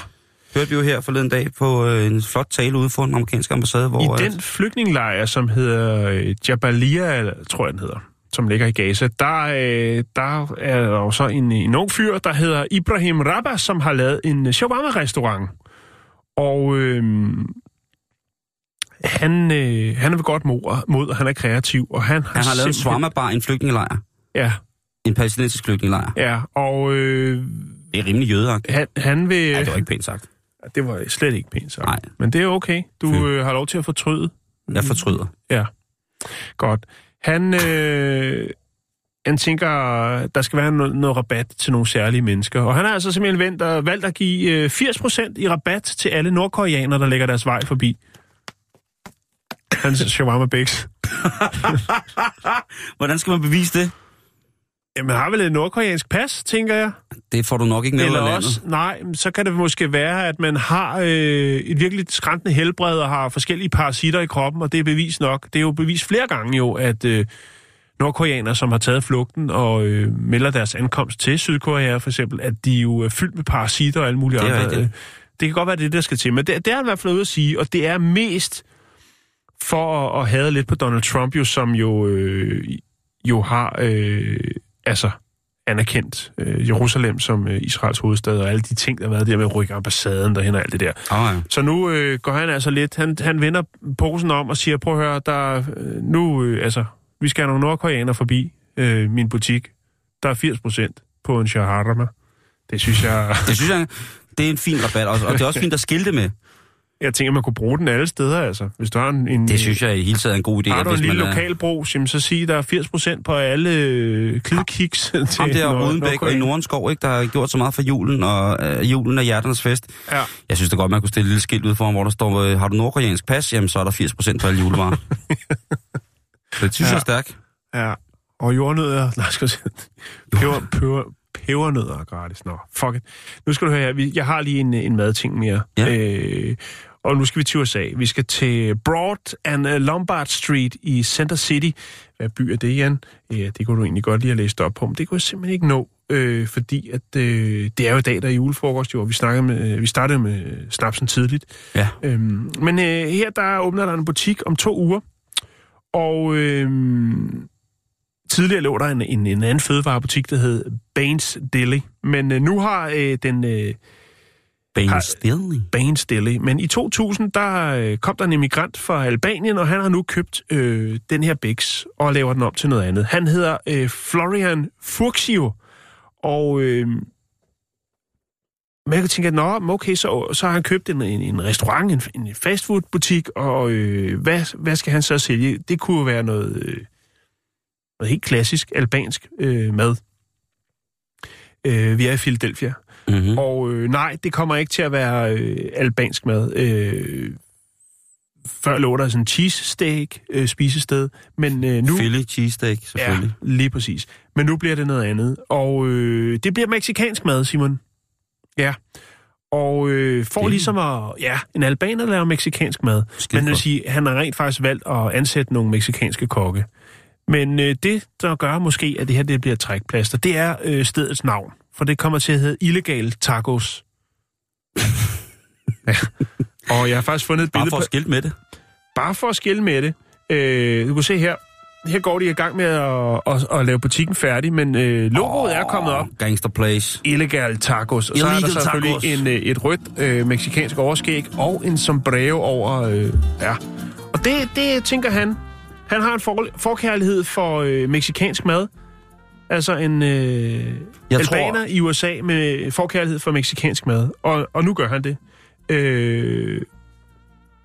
Hørte vi jo her forleden dag på øh, en flot tale ude for den amerikanske ambassade, hvor... I den flygtningelejr, som hedder øh, Jabalia, tror jeg den hedder, som ligger i Gaza, der, øh, der er der jo så en, en ung fyr, der hedder Ibrahim Rabah, som har lavet en shawarma-restaurant. Og øh, han, øh, han er ved godt mod, mod, og han er kreativ, og han har, han har lavet en swarma-bar i en flygtningelejr. Ja, En palæstinensisk flygtningelejr. ja, og øh, Det er rimelig jødeagtigt. han, han vil... Ja, det var ikke pænt sagt. Det var slet ikke pænt sagt. Nej. Men det er okay. Du øh, har lov til at fortryde. Jeg fortryder. Ja, godt. Han, øh, han tænker, der skal være noget, noget rabat til nogle særlige mennesker. Og han har altså simpelthen valgt at, valgt at give øh, 80% i rabat til alle nordkoreanere, der lægger deres vej forbi. Hans shawarma Bix. Hvordan skal man bevise det? Jamen, har vel et nordkoreansk pas, tænker jeg? Det får du nok ikke ned Eller også, nej, så kan det måske være, at man har øh, et virkelig skræntende helbred og har forskellige parasitter i kroppen, og det er bevis nok. Det er jo bevis flere gange jo, at øh, nordkoreanere, som har taget flugten og øh, melder deres ankomst til Sydkorea for eksempel, at de jo er fyldt med parasitter og alle mulige Det andre. Øh, det kan godt være, det det, der skal til. Men det, det er han i hvert fald ude at sige, og det er mest for at, at have lidt på Donald Trump, jo, som jo, øh, jo har øh, altså anerkendt øh, Jerusalem som øh, Israels hovedstad, og alle de ting, der har været der med at rykke ambassaden derhen og alt det der. Ah, ja. Så nu øh, går han altså lidt, han, han vender posen om og siger, prøv at høre, der, er, øh, nu, øh, altså, vi skal have nogle nordkoreanere forbi øh, min butik. Der er 80 procent på en shawarma. Det synes jeg, Det synes jeg, det er en fin rabat, og, og det er også fint at skilte med. Jeg tænker, man kunne bruge den alle steder, altså. Hvis du har en, en Det synes jeg i hele taget er en god idé. har du en lille man er- lokal bro, jamen, så sig, der er 80 procent på alle øh, klidkiks. til Ham der Nord- Rodenbæk og i. Nordenskov, ikke, der har gjort så meget for julen, og øh, julen er hjerternes fest. Ja. Jeg synes da godt, man kunne stille et lille skilt ud foran, hvor der står, øh, har du nordkoreansk pas, jamen så er der 80% på alle julevarer. så det synes jeg er stærkt. Ja, og jordnødder... Nej, skal jeg sige... Peber, peber, pebernødder er gratis. Nå, fuck it. Nu skal du høre her. Jeg har lige en, en madting mere. Ja. Øh, og nu skal vi til USA. Vi skal til Broad and øh, Lombard Street i Center City. Hvad by er det, Jan? Ja, det kunne du egentlig godt lige have læst op på, men det kunne jeg simpelthen ikke nå. Øh, fordi at, øh, det er jo i dag, der er julefrokost, jo, og vi, snakkede med, øh, vi startede med snapsen tidligt. Ja. Øhm, men øh, her der åbner der en butik om to uger, og øh, tidligere lå der en, en, en anden fødevarebutik, der hed Baines Deli. Men øh, nu har øh, den øh, Bane Deli. Men i 2000, der øh, kom der en immigrant fra Albanien, og han har nu købt øh, den her Bix og laver den om til noget andet. Han hedder øh, Florian Furxio, og øh, man kan tænke, at nå, okay, så, så har han købt en, en, en restaurant, en, en fastfoodbutik, og øh, hvad, hvad skal han så sælge? Det kunne være noget, øh, noget helt klassisk albansk øh, mad. Øh, vi er i Philadelphia. Mm-hmm. Og øh, nej, det kommer ikke til at være øh, albansk mad. Øh, før lå der sådan en cheesesteak øh, spisested, men øh, nu... Philly cheesesteak, Ja, selvfølgelig. lige præcis. Men nu bliver det noget andet. Og øh, det bliver meksikansk mad, Simon. Ja. Og øh, for Det- ligesom at... Ja, en albaner laver meksikansk mad. Skide Men vil sige, han har rent faktisk valgt at ansætte nogle meksikanske kokke. Men øh, det, der gør måske, at det her det bliver trækplaster, det er øh, stedets navn. For det kommer til at hedde Illegal Tacos. ja. Og jeg har faktisk fundet et Bare billede for på... at skilte med det. Bare for at skille med det. Øh, du kan se her. Her går de i gang med at, at, at lave butikken færdig, men øh, logoet oh. er kommet op. Gangster Place. Illegal tacos. Og så er der Illegal selvfølgelig tacos. en, øh, et rødt øh, meksikansk overskæg og en sombrero over... Øh, ja. Og det, det tænker han. Han har en for, forkærlighed for øh, meksikansk mad. Altså en øh, Jeg albaner tror, i USA med forkærlighed for meksikansk mad. Og, og nu gør han det. Øh,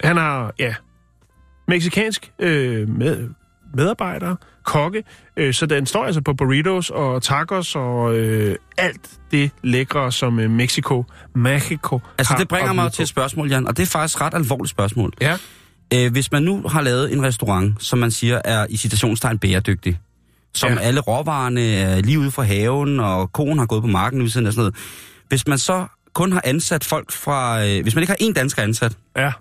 han har, ja, meksikansk øh, med, medarbejdere, kokke, øh, så den står altså på burritos og tacos og øh, alt det lækre, som øh, Mexico, Mexico altså det bringer mig til et spørgsmål, Jan, og det er faktisk et ret alvorligt spørgsmål. Ja, Øh, hvis man nu har lavet en restaurant, som man siger er i citationstegn bæredygtig, som Ja. alle råvarerne er lige ude fra haven, og konen har gået på marken siden og sådan noget. Hvis man så kun har ansat folk fra... Øh, hvis man ikke har én dansker ansat, ja,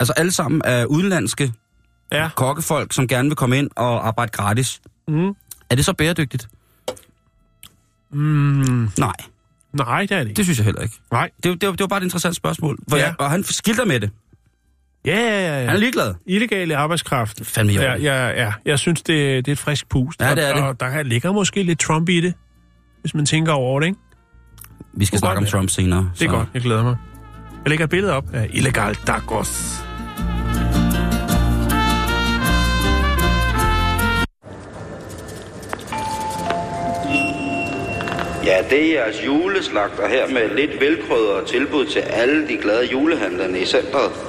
altså alle sammen er udenlandske ja. kokkefolk, som gerne vil komme ind og arbejde gratis, Mm. er det så bæredygtigt? Mm, Nej, nej, det er det ikke. det synes jeg heller ikke. Nej. Det, det, var, det var bare et interessant spørgsmål. For Ja. ja. jeg, og han skilter med det. Ja, ja, ja. Han er ligeglad. Illegale arbejdskraft. Fandme i Ja, ja, ja. Jeg synes, det, det er et frisk pust. Ja, det er og, det. Og der ligger måske lidt Trump i det, hvis man tænker over det, ikke? Vi skal snakke om. Trump senere. Det er godt, jeg glæder mig. Jeg lægger et billede op af illegal tacos. Ja, det er jeres juleslagter her med lidt velkrødret tilbud til alle de glade julehandlerne i centret.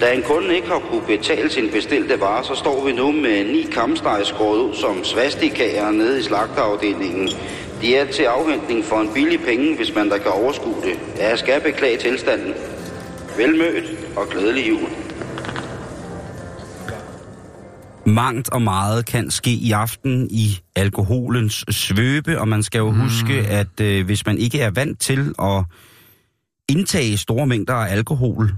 Da en kunde ikke har kunne betale sin bestilte varer, så står vi nu med ni kamsteg skåret ud som svastikager nede i slagterafdelingen. De er til afhentning for en billig penge, hvis man der kan overskue det. Ja, Jeg skal beklage tilstanden. Velmødt og glædelig jul. Mangt og meget kan ske i aften i alkoholens svøbe, og man skal jo mm. huske, at øh, hvis man ikke er vant til at indtage store mængder af alkohol,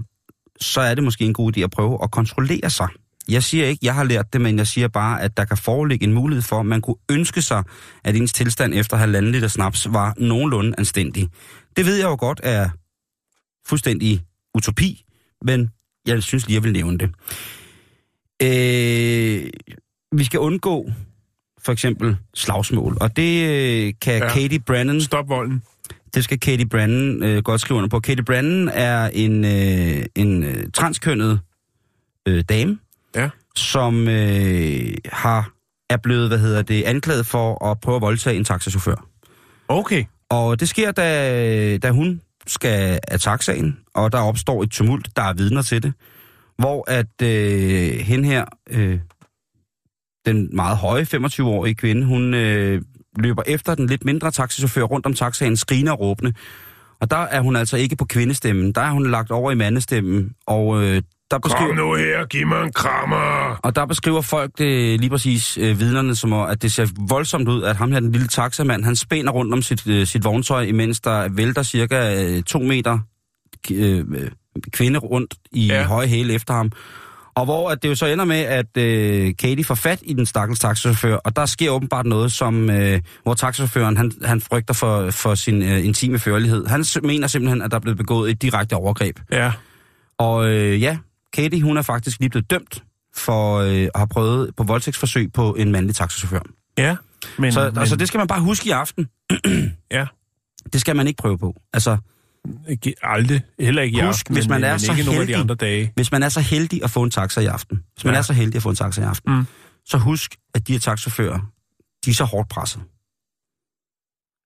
så er det måske en god idé at prøve at kontrollere sig. Jeg siger ikke, jeg har lært det, men jeg siger bare, at der kan foreligge en mulighed for, at man kunne ønske sig, at ens tilstand efter halvanden liter snaps var nogenlunde anstændig. Det ved jeg jo godt er fuldstændig utopi, men jeg synes lige, jeg vil nævne det. Øh, vi skal undgå for eksempel slagsmål, og det øh, kan ja. Katie Brannon Stop volden. Det skal Katie Brannon øh, godt skrive under på. Katie Brannon er en, øh, en øh, transkønnet øh, dame, Ja. som øh, har er blevet, hvad hedder det, anklaget for at prøve at voldtage en taxachauffør. Okay. Og det sker, da, da hun skal af taxaen, og der opstår et tumult, der er vidner til det, hvor at øh, hende her, øh, den meget høje 25-årige kvinde, hun øh, løber efter den lidt mindre taxichauffør rundt om taxaen, skriner og råbende. Og der er hun altså ikke på kvindestemmen, der er hun lagt over i mandestemmen, og øh, der beskriver... Kom nu her, giv mig en krammer. Og der beskriver folk det lige præcis, øh, vidnerne, som om, at det ser voldsomt ud, at ham her, den lille taxamand, han spænder rundt om sit, øh, sit vogntøj, imens der vælter cirka øh, to meter øh, øh, kvinde rundt i. Ja. høje hæle efter ham. Og hvor at det jo så ender med, at øh, Katie får fat i den stakkels taxachauffør, og der sker åbenbart noget, som øh, hvor taxachaufføren han, han frygter for, for sin øh, intime førlighed. Han mener simpelthen, at der er blevet begået et direkte overgreb. Ja. Og øh, ja, Katie, hun er faktisk lige blevet dømt for øh, at have prøvet på voldtægtsforsøg på en mandlig taxachauffør. Ja. Men, Så men, altså, det skal man bare huske i aften. Ja. Det skal man ikke prøve på. Altså, Aldrig. Heller ikke i Husk, aften, hvis men, man er men så ikke nogen af de heldig- andre dage. hvis man er så heldig at få en taxa i aften, hvis man Ja. er så heldig at få en taxa i aften, Mm. så husk, at de her taxachauffører, de er så hårdt presset.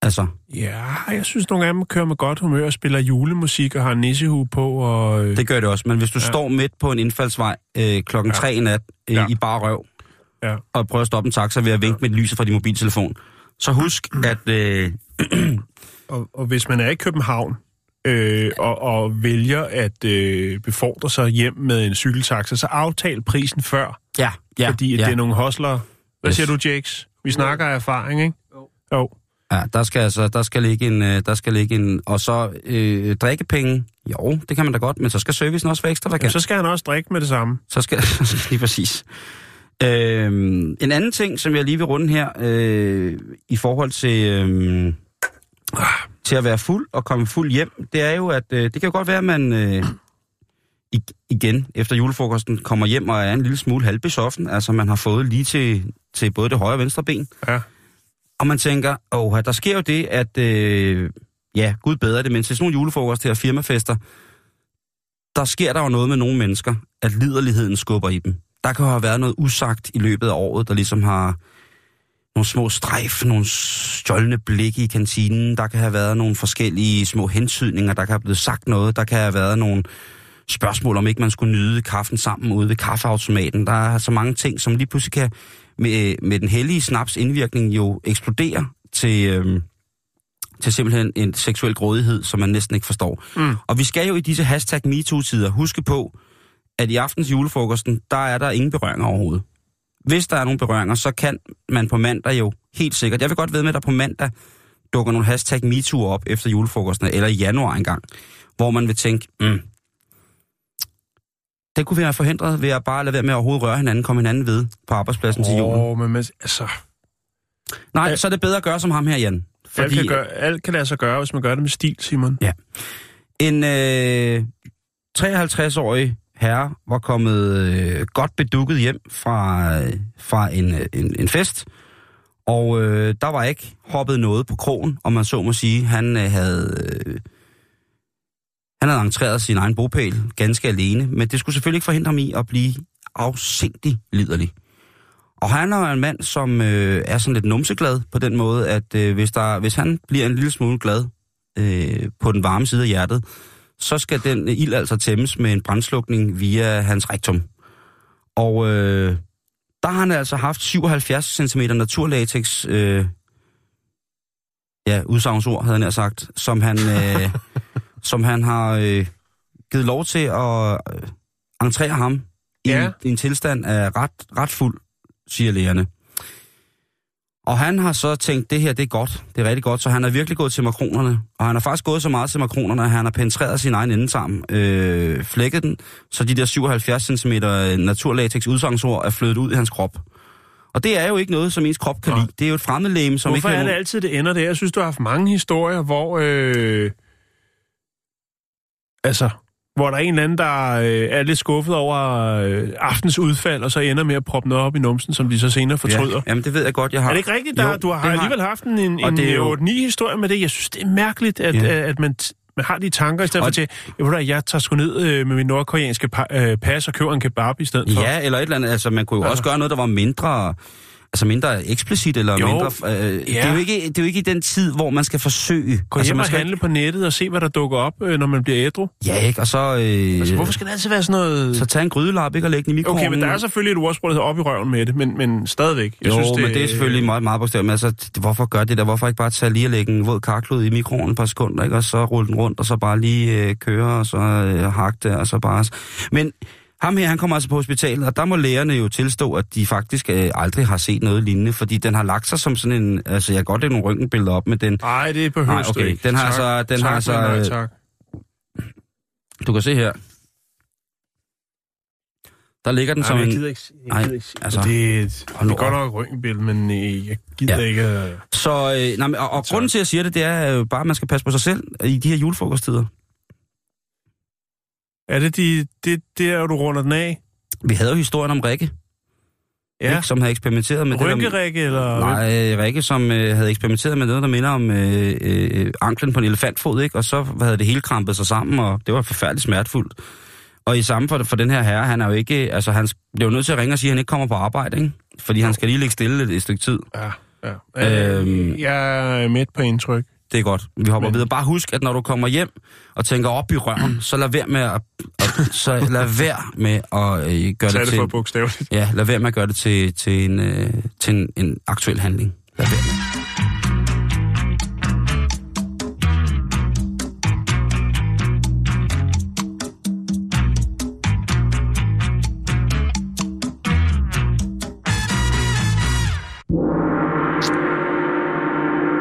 Altså, Ja, jeg synes nogle af dem kører med godt humør og spiller julemusik og har en nissehue på. Og, øh, det gør det også. Men hvis du ja. Ja. står midt på en indfaldsvej øh, klokken Ja. tre i nat øh, Ja. i bare røv, Ja. og prøver at stoppe en taxa ved at vinke med lyset fra din mobiltelefon, så husk, at øh, og, og hvis man er i København øh, og, og vælger at øh, befordre sig hjem med en cykeltaxa, så aftal prisen før, ja, ja, fordi at ja. det er nogle hostlere. Hvad Yes. siger du, Jakes? Vi snakker af erfaring, ikke? Jo. Jo. Ja, der skal altså, der skal ligge en, øh, der skal ligge en, og så øh, drikkepenge, jo, det kan man da godt, men så skal servicen også være ekstra Jamen, så skal han også drikke med det samme. Så skal lige præcis. Øhm, en anden ting, som jeg lige vil runde her, øh, i forhold til, øh, til at være fuld og komme fuld hjem, det er jo, at øh, det kan jo godt være, at man øh, ig- igen efter julefrokosten kommer hjem og er en lille smule halvbesoffen. Altså man har fået lige til, til både det højre og venstre ben. Ja. Og man tænker, åh, der sker jo det, at, øh, ja, gud bedre det, men til sådan nogle julefrokoster og firmafester, der sker der jo noget med nogle mennesker, at liderligheden skubber i dem. Der kan jo have været noget usagt i løbet af året, der ligesom har nogle små strejf, nogle stjålne blikke i kantinen, der kan have været nogle forskellige små hensydninger, der kan have blevet sagt noget, der kan have været nogle spørgsmål, om ikke man skulle nyde kaffen sammen ude ved kaffeautomaten. Der er så mange ting, som lige pludselig kan med, med den hellige snaps indvirkning jo eksplodere til, øhm, til simpelthen en seksuel grådighed, som man næsten ikke forstår. Mm. Og vi skal jo i disse hashtag MeToo-tider huske på, at i aftens julefrokosten, der er der ingen berøringer overhovedet. Hvis der er nogle berøringer, så kan man på mandag jo helt sikkert, jeg vil godt ved med, at der på mandag dukker nogle hashtag MeToo op efter julefrokosten, eller i januar engang, hvor man vil tænke, mm, det kunne være forhindret ved at bare lade være med at overhovedet røre hinanden, komme hinanden ved på arbejdspladsen til julen. Åh, men altså, Nej, Øh, så er det bedre at gøre som ham her, Jan. alt, kan gøre, alt kan lade sig gøre, hvis man gør det med stil, Simon. En øh, 53-årig herre var kommet øh, godt bedukket hjem fra, øh, fra en, øh, en, en fest, og øh, der var ikke hoppet noget på krogen, om man så må sige. Han øh, havde... Øh, han havde entreret sin egen bopæl ganske alene, men det skulle selvfølgelig ikke forhindre ham i at blive afsindig liderlig. Og han er en mand, som øh, er sådan lidt numseglad på den måde, at øh, hvis, der, hvis han bliver en lille smule glad øh, på den varme side af hjertet, så skal den ild altså tæmmes med en brandslukning via hans rektum. Og øh, der har han altså haft 77 cm naturlatex, øh, ja, udsagnsord havde han sagt, som han, øh, som han har øh, givet lov til at øh, entrere ham i, Ja. en, i en tilstand af ret, ret fuld siger lægerne. Og han har så tænkt, det her det er godt, det er rigtig godt, så han er virkelig gået til makronerne. Og han har faktisk gået så meget til makronerne, at han har penetreret sin egen endetarm, øh, flækket den, så de der 77 cm naturlatex udsangsord er flyttet ud i hans krop. Og det er jo ikke noget, som ens krop kan lide. Det er jo et fremmedlæme, som Hvorfor ikke... er har det altid, det ender der? Jeg synes, du har haft mange historier, hvor... Øh, altså, hvor der er en eller anden, der øh, er lidt skuffet over øh, aftens udfald, og så ender med at proppe noget op i numsen, som de så senere fortryder. Ja, jamen, det ved jeg godt, jeg har. Er det ikke rigtigt? Der, Jo, du har det alligevel haft en, en, en jo- 8-9 historie med det. Jeg synes, det er mærkeligt, at, Ja. ja. at man, man har de tanker, i stedet Og- for til, jeg, ved jeg tager sgu ned øh, med min nordkoreanske pa- øh, pas og køber en kebab i stedet for. Ja, eller et eller andet. Altså, man kunne jo Ja. også gøre noget, der var mindre... Altså mindre eksplicit, eller Jo, mindre... Øh, det, er ja. jo ikke, det er jo ikke i den tid, hvor man skal forsøge. Gå altså, hjem man skal handle på nettet og se, hvad der dukker op, øh, når man bliver ædru. Ja, ikke? Og så... Øh, Altså, hvorfor skal det altid være sådan noget... Så tag en grydelap, ikke? Og læg den i mikroovnen. Okay, men der er selvfølgelig et ordsprog, der hedder op i røven med det, men, men stadigvæk. Jeg jo, synes, det... men det er selvfølgelig meget, meget bogstaveligt. Men altså, hvorfor gør det der? Hvorfor ikke bare tage lige og lægge en våd karklud i mikroovnen et par sekunder, ikke? Og så rulle den rundt, og så bare lige øh, køre, og så øh, hakke det, og så bare... Men ham her, han kommer altså på hospitalet, og der må lægerne jo tilstå, at de faktisk øh, aldrig har set noget lignende, fordi den har lagt sig som sådan en... Altså, jeg kan godt lægge nogle røntgenbilleder op, men den... Nej, det behøver Nej, okay. ikke. Den har tak, så- den tak, har så, nej, øh, tak. Du kan se her. Der ligger den Nej, som jeg en... gider ikke, jeg Nej, gider ikke altså, altså, det, det hold nu er godt nok røntgenbillede, men øh, jeg gider Ja. ikke... Øh, Så, øh, nej, men, og, og grunden til, at jeg siger det, det er jo bare, at man skal passe på sig selv i de her julefrokosttider. Er det de, det der, du runder den af? Vi havde jo historien om Rikke, Ja. ikke, som havde eksperimenteret med det der... Rynkerække, eller... Nej, Rikke, som øh, havde eksperimenteret med noget, der minder om øh, øh, anklen på en elefantfod, ikke? Og så havde det hele krampet sig sammen, og det var forfærdeligt smertefuldt. Og i samme for, for den her herre, han er jo ikke... Altså, han jo nødt til at ringe og sige, at han ikke kommer på arbejde, ikke? Fordi han skal lige ligge stille et, et stykke tid. Ja, ja. Øhm. Øh, jeg er med på indtryk. Det er godt. Vi hopper Men- videre. Bare husk, at når du kommer hjem og tænker op i røven, så lad være med at, at så lad være med at øh, gøre Tag det det til... for bogstaveligt. Ja, lad være med at gøre det til, til, en, øh, til en, en aktuel handling. Lad være med.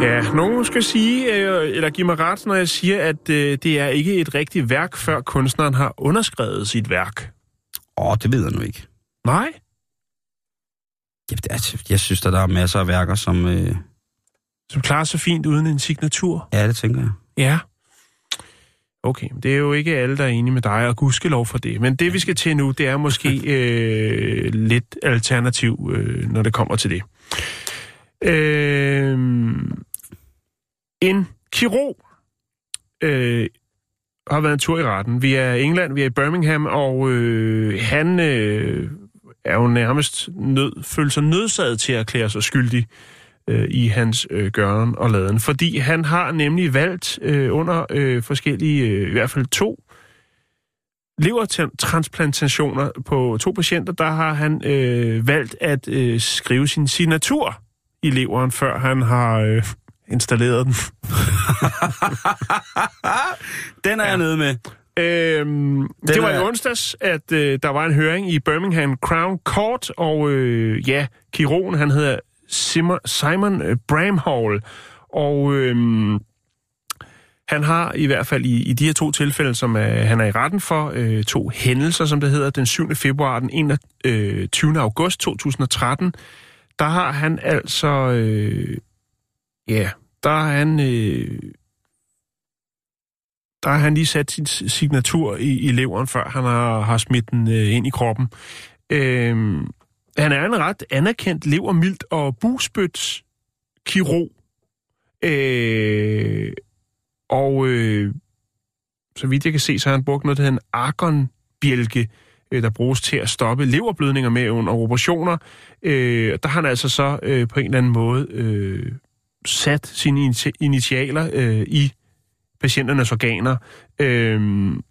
Ja, nogen skal sige, øh, eller give mig ret, når jeg siger, at øh, det er ikke et rigtigt værk, før kunstneren har underskrevet sit værk. Åh, det ved jeg nu ikke. Nej? Jeg, altså, jeg synes, at der er masser af værker, som... Øh, Som klarer sig fint uden en signatur. ja, det tænker jeg. Ja. Okay, det er jo ikke alle, der er enige med dig, og gudskelov for det. Men det, vi skal til nu, det er måske øh, lidt alternativ, øh, når det kommer til det. Øh, en kirurg øh, har været en tur i retten. Vi er i England, vi er i Birmingham, og øh, han øh, er jo nærmest nød, føler sig nødsaget til at erklære sig skyldig øh, i hans øh, gøren og laden. Fordi han har nemlig valgt øh, under øh, forskellige, øh, i hvert fald to levertransplantationer på to patienter, der har han øh, valgt at øh, skrive sin signatur i leveren, før han har øh, installeret den. Den er ja. jeg nede med. Øhm, det var er- i onsdags, at øh, der var en høring i Birmingham Crown Court, og øh, ja, kirurgen, han hedder Simon, Simon øh, Bramhall, og øh, han har i hvert fald i, i de her to tilfælde, som er, han er i retten for, øh, to hændelser, som det hedder, den 7. februar og den 21. august 2013, der har han altså, øh, ja, der har han... Øh, der har han lige sat sin signatur i, i leveren, før han har, har smidt den øh, ind i kroppen. Øh, han er en ret anerkendt levermild og busbøts kirurg. Øh, og øh, så vidt jeg kan se, så har han brugt noget, der hedder en argonbjælke, øh, der bruges til at stoppe leverblødninger med under operationer. Øh, der har han altså så øh, på en eller anden måde øh, sat sine initi- initialer øh, i patienternes organer. Øhm,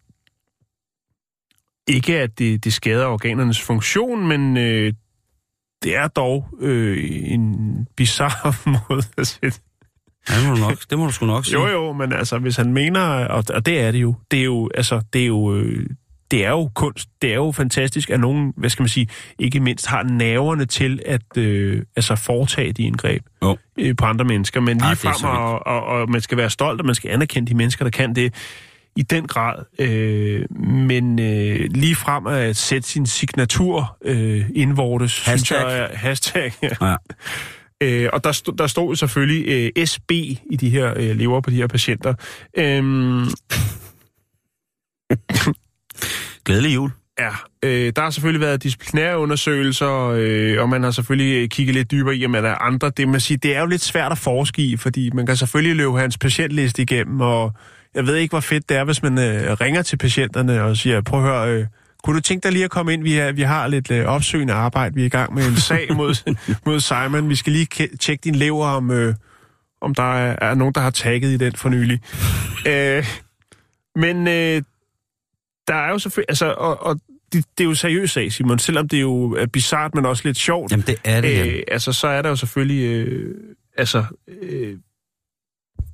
ikke at det, det skader organernes funktion, men øh, det er dog øh, en bizarre måde at sætte. Ja, det må du nok, det må du sgu nok sige. Jo jo, men altså hvis han mener, og, og det er det jo, det er jo, altså, det er jo, øh, det er jo kunst, det er jo fantastisk, at nogen, hvad skal man sige, ikke mindst har nerverne til at øh, altså foretage de indgreb Jo. øh, på andre mennesker. Men lige frem, og, og, og man skal være stolt, og man skal anerkende de mennesker, der kan det i den grad. Øh, men øh, lige frem at sætte sin signatur øh, indvortes, synes jeg, er- hashtag, ja. Ja. Øh, og der, stod, der stod selvfølgelig øh, SB i de her øh, lever på de her patienter. Øhm, Glædelig jul. ja, øh, der har selvfølgelig været disciplinære undersøgelser, øh, og man har selvfølgelig kigget lidt dybere i, om der er andre. Det, man siger, det er jo lidt svært at forske i, fordi man kan selvfølgelig løbe hans patientliste igennem, og jeg ved ikke, hvor fedt det er, hvis man øh, ringer til patienterne og siger, prøv at høre... Øh, kunne du tænke dig lige at komme ind? Vi, er, vi har lidt øh, opsøgende arbejde. Vi er i gang med en sag mod, mod Simon. Vi skal lige ke- tjekke din lever, om, øh, om der er, er nogen, der har tagget i den for nylig. øh, men øh, der er jo selvfølgelig... Altså, og, og det, det er jo seriøst sag, Simon. Selvom det jo er bizart, men også lidt sjovt. Jamen, det er det. Øh, altså, så er der jo selvfølgelig... Øh, altså... Øh,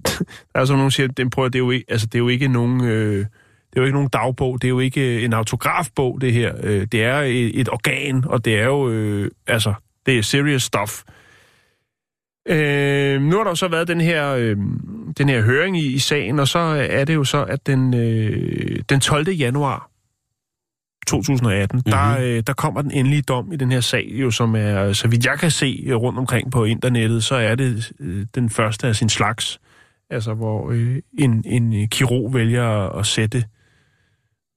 der er så nogen, siger, det, prøver, det, er jo ikke, altså, det er jo ikke nogen... Øh, det er jo ikke nogen dagbog, det er jo ikke en autografbog, det her. Øh, det er et, et organ, og det er jo... Øh, altså, det er serious stuff. Øh, nu har der jo så været den her, øh, den her høring i, i sagen, og så er det jo så, at den, øh, den 12. januar 2018, mm-hmm. der, øh, der kommer den endelige dom i den her sag, jo, som er, så vidt jeg kan se øh, rundt omkring på internettet, så er det øh, den første af sin slags. Altså, hvor øh, en, en kirurg vælger at sætte,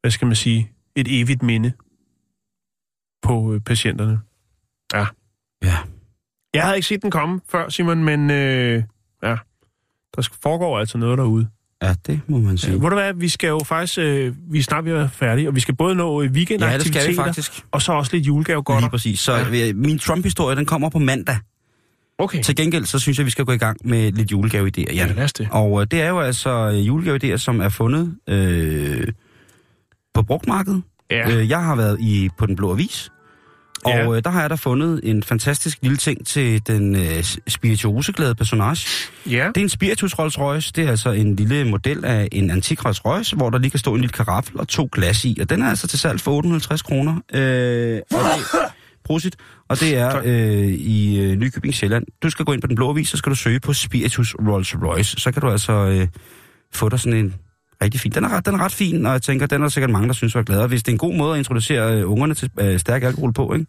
hvad skal man sige, et evigt minde på øh, patienterne. Ja. Ja. Jeg havde ikke set den komme før, Simon, men øh, ja, der foregår altså noget derude. Ja, det må man sige. Øh, ved du hvad, vi skal jo faktisk, øh, vi er snart ved at være færdige, og vi skal både nå øh, Ja, det skal vi weekendaktiviteter, faktisk. og så også lidt julegave Lige godt. præcis. Så ja. min Trump-historie, den kommer på mandag. Okay, Til gengæld, så synes jeg, vi skal gå i gang med lidt julegave-idéer, ja, Jan. lad os det. Og øh, det er jo altså øh, julegave-idéer, som er fundet øh, på brugtmarkedet. Ja, Øh, jeg har været i på Den Blå Avis, og Ja. øh, der har jeg da fundet en fantastisk lille ting til den øh, spirituoseglade personage. ja. Det er en Spiritus Rolls Royce. Det er altså en lille model af en antik Rolls Royce, hvor der lige kan stå en lille karaffel og to glas i. Og den er altså til salg for 850 kroner. Øh, og det, prosit. Og det er øh, i øh, Nykøbing Sjælland. Du skal gå ind på Den Blå Avis, så skal du søge på Spiritus Rolls Royce. Så kan du altså øh, få dig sådan en rigtig fin. Den er, ret, den er ret fin, og jeg tænker, den er sikkert mange, der synes var glade. Hvis det er en god måde at introducere øh, ungerne til øh, stærk alkohol på, ikke?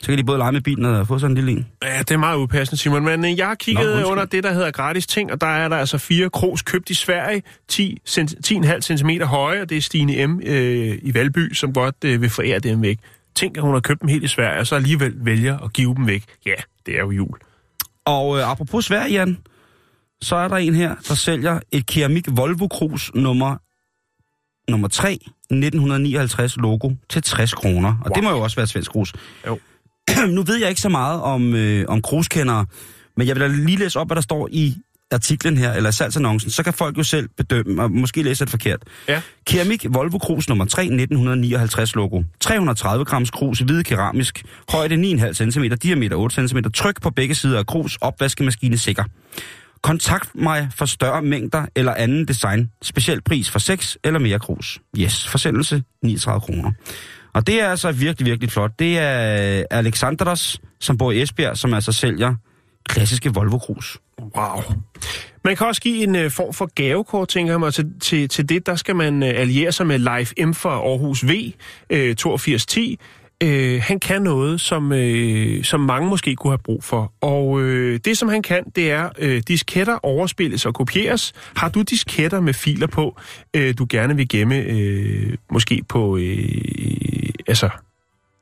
så kan de både lege med bilen og få sådan en lille en. Ja, det er meget upassende, Simon. Men øh, jeg har kigget Nå, under det, der hedder gratis ting, og der er der altså fire kros købt i Sverige, 10, cent- 10,5 cm høje, og det er Stine M. Øh, i Valby, som godt øh, vil forære dem væk. Tænk, at hun har købt dem helt i Sverige, og så alligevel vælger at give dem væk. Ja, det er jo jul. Og øh, apropos Sverige, Jan, så er der en her, der sælger et keramik Volvo Cruz nummer, nummer 3, 1959 logo til 60 kroner. Og wow. det må jo også være svensk krus. Jo. nu ved jeg ikke så meget om, øh, om kruskendere, men jeg vil da lige læse op, hvad der står i artiklen her, eller salgsannoncen, så kan folk jo selv bedømme, og måske læse det forkert. Ja. Keramik Volvo Cruz nummer 3, 1959 logo. 330 grams krus, hvide keramisk, højde 9,5 cm, diameter 8 cm, tryk på begge sider af krus, opvaskemaskine sikker. Kontakt mig for større mængder eller anden design. Speciel pris for 6 eller mere krus. Yes, forsendelse 39 kroner. Og det er altså virkelig, virkelig flot. Det er øh, Alexandros, som bor i Esbjerg, som altså sælger klassiske Volvo krus. Wow. Man kan også give en øh, form for gavekort, tænker jeg mig. Til, til, til det, der skal man øh, alliere sig med Life M fra Aarhus V, øh, 8210. Øh, han kan noget, som, øh, som mange måske kunne have brug for. Og øh, det, som han kan, det er, øh, disketter overspilles og kopieres. Har du disketter med filer på, øh, du gerne vil gemme, øh, måske på, øh, altså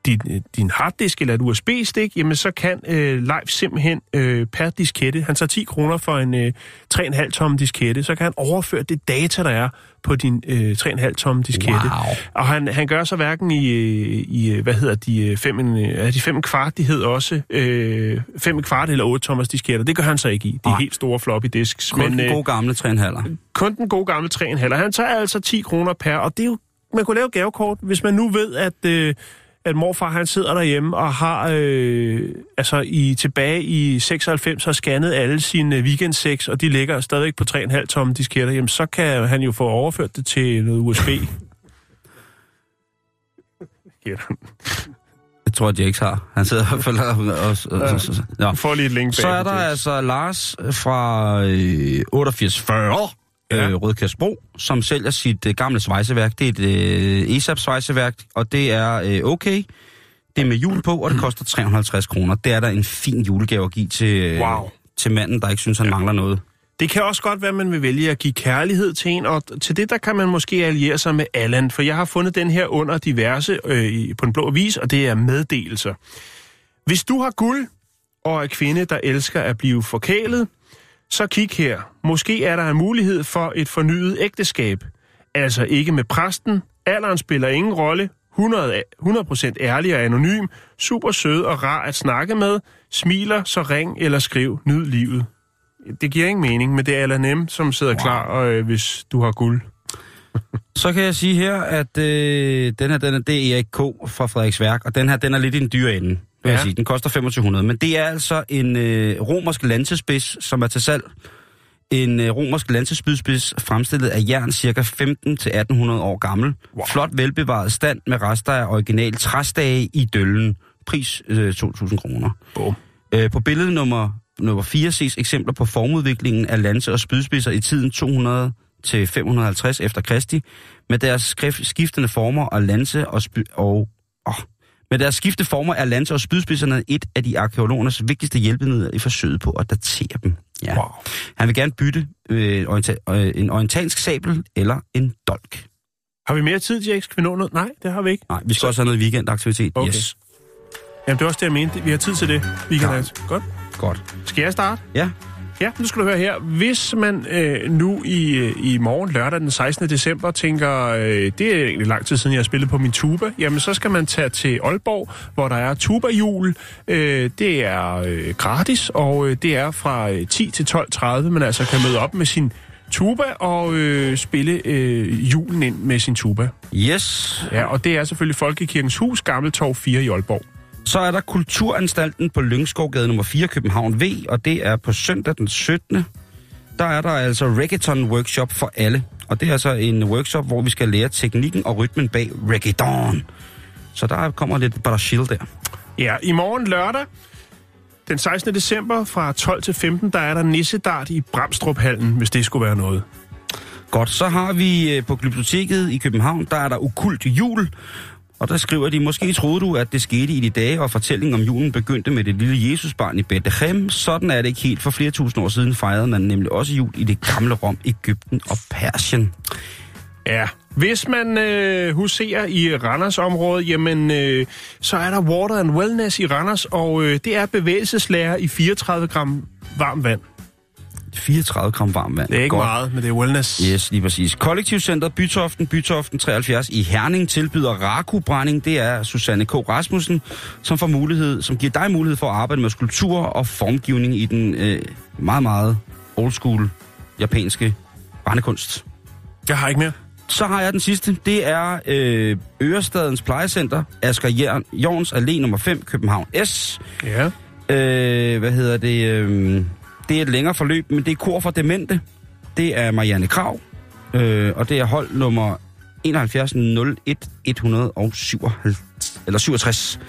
din, øh, din harddisk eller et USB-stik, jamen så kan øh, Live simpelthen øh, per diskette, han tager 10 kroner for en øh, 3,5 tom diskette, så kan han overføre det data, der er på din øh, 3,5 tom diskette. Wow. Og han, han gør så hverken i, øh, i øh, hvad hedder de, øh, fem, en, øh, er de fem kvart, de hedder også, øh, fem kvart eller 8 tommers disketter. Det gør han så ikke i. De er helt store floppy disks. Kun men, den gode gamle 3,5. kun den gode gamle 3,5. Han tager altså 10 kroner per, og det er jo, man kunne lave gavekort, hvis man nu ved, at, øh, at morfar han sidder derhjemme og har, øh, altså i, tilbage i 96 har scannet alle sine weekendsex, og de ligger stadigvæk på 3,5 tomme disketter, jamen så kan han jo få overført det til noget USB. Det tror jeg, Jakes har. Han sidder i hvert fald og... ja. Får lige et link bag. Så er der altså Lars fra øh, 8840 Ja. øh, Rødkærsbro, som sælger sit øh, gamle svejseværk. Det er et øh, ESAP svejseværk, og det er øh, okay. Det er med jul på, og det koster 350 kroner. Det er der en fin julegave at give til, øh, Wow. til manden, der ikke synes, han mangler noget. Det kan også godt være, at man vil vælge at give kærlighed til en, og til det der kan man måske alliere sig med Allan, for jeg har fundet den her under diverse øh, på en blå avis, og det er meddelelser. Hvis du har guld og er kvinde, der elsker at blive forkælet, så kig her. Måske er der en mulighed for et fornyet ægteskab. Altså ikke med præsten. Alderen spiller ingen rolle. 100, er- 100% ærlig og anonym. Super sød og rar at snakke med. Smiler, så ring eller skriv. Nyd livet. Det giver ingen mening, men det er Allan M., som sidder wow. klar, øh, hvis du har guld. Så kan jeg sige her, at øh, den her, den er, det er Erik K. fra Frederiksværk, og den her, den er lidt i den dyre ende. Vil ja. jeg sige. Den koster 2500, men det er altså en øh, romersk lansespids, som er til salg. En øh, romersk lansespydspids fremstillet af jern, cirka 15-1800 år gammel. Wow. Flot velbevaret stand med rester af original træstage i døllen. Pris øh, 2.000 kroner. Bum. Øh, på billede nummer, nummer 4 ses eksempler på formudviklingen af lanse- og spydspidser i tiden 200 til 550 efter Kristi, med deres skiftende former og lanse og, spy, og åh, med deres skiftende former er lanse- og spydspidserne et af de arkeologernes vigtigste hjælpemidler i forsøget på at datere dem. Ja. Wow. Han vil gerne bytte øh, orienta- øh, en orientalsk sabel eller en dolk. Har vi mere tid, Jakes? Kan vi nå noget? Nej, det har vi ikke. Nej, vi skal også have noget weekendaktivitet. Okay. Yes. Jamen, det er også det, jeg mente. Vi har tid til det. Ja. ja. Godt. Godt. Skal jeg starte? Ja. Ja, nu skal du høre her. Hvis man øh, nu i, øh, i morgen, lørdag den 16. december, tænker, øh, det er egentlig lang tid siden, jeg har spillet på min tuba, jamen så skal man tage til Aalborg, hvor der er tuba-jul. Øh, det er øh, gratis, og øh, det er fra øh, 10 til 12.30, man altså kan møde op med sin tuba og øh, spille øh, julen ind med sin tuba. Yes. Ja, og det er selvfølgelig Folkekirkens Hus, Gammeltorv 4 i Aalborg. Så er der Kulturanstalten på Lyngskovgade nummer 4, København V, og det er på søndag den 17. Der er der altså reggaeton workshop for alle. Og det er altså en workshop, hvor vi skal lære teknikken og rytmen bag reggaeton. Så der kommer lidt Brasil der. Ja, i morgen lørdag, den 16. december fra 12 til 15, der er der Nissedart i Bramstruphallen, hvis det skulle være noget. Godt, så har vi øh, på Glyptoteket i København, der er der Okult Jul. Og der skriver de, måske troede du, at det skete i de dage, og fortællingen om julen begyndte med det lille Jesusbarn i Bethlehem. Sådan er det ikke helt. For flere tusind år siden fejrede man nemlig også jul i det gamle Rom, Ægypten og Persien. Ja, hvis man øh, huserer i Randers-området, jamen, øh, så er der Water and Wellness i Randers, og øh, det er bevægelseslærer i 34 gram varmt vand. 34 gram varmt vand. Det er ikke Godt. meget, men det er wellness. Yes, lige præcis. Kollektivcenter Bytoften, Bytoften 73 i Herning tilbyder Raku-brænding. Det er Susanne K. Rasmussen, som, får mulighed, som giver dig mulighed for at arbejde med skulptur og formgivning i den øh, meget, meget old school japanske brændekunst. Jeg har ikke mere. Så har jeg den sidste. Det er øh, Ørestadens Plejecenter, Asger Jern, Jorns Allé nummer 5, København S. Ja. Øh, hvad hedder det? Øh, det er et længere forløb, men det er kor for demente. Det er Marianne Krav, øh, og det er hold nummer 71 01 157, eller 67,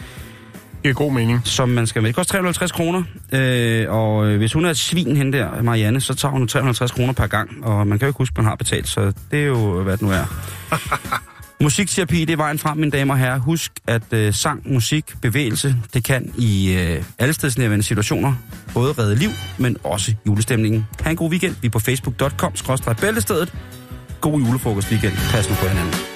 Det giver god mening. som man skal med. Det koster 350 kroner, øh, og øh, hvis hun er et svin hen der, Marianne, så tager hun 350 kroner per gang, og man kan jo ikke huske, man har betalt, så det er jo, hvad det nu er. Musikterapi, det er vejen frem, mine damer og herrer. Husk, at øh, sang, musik, bevægelse, det kan i øh, allestedsnærværende situationer både redde liv, men også julestemningen. Ha' en god weekend. Vi er på facebook.com-bæltestedet. God julefrokost weekend. Pas nu på hinanden.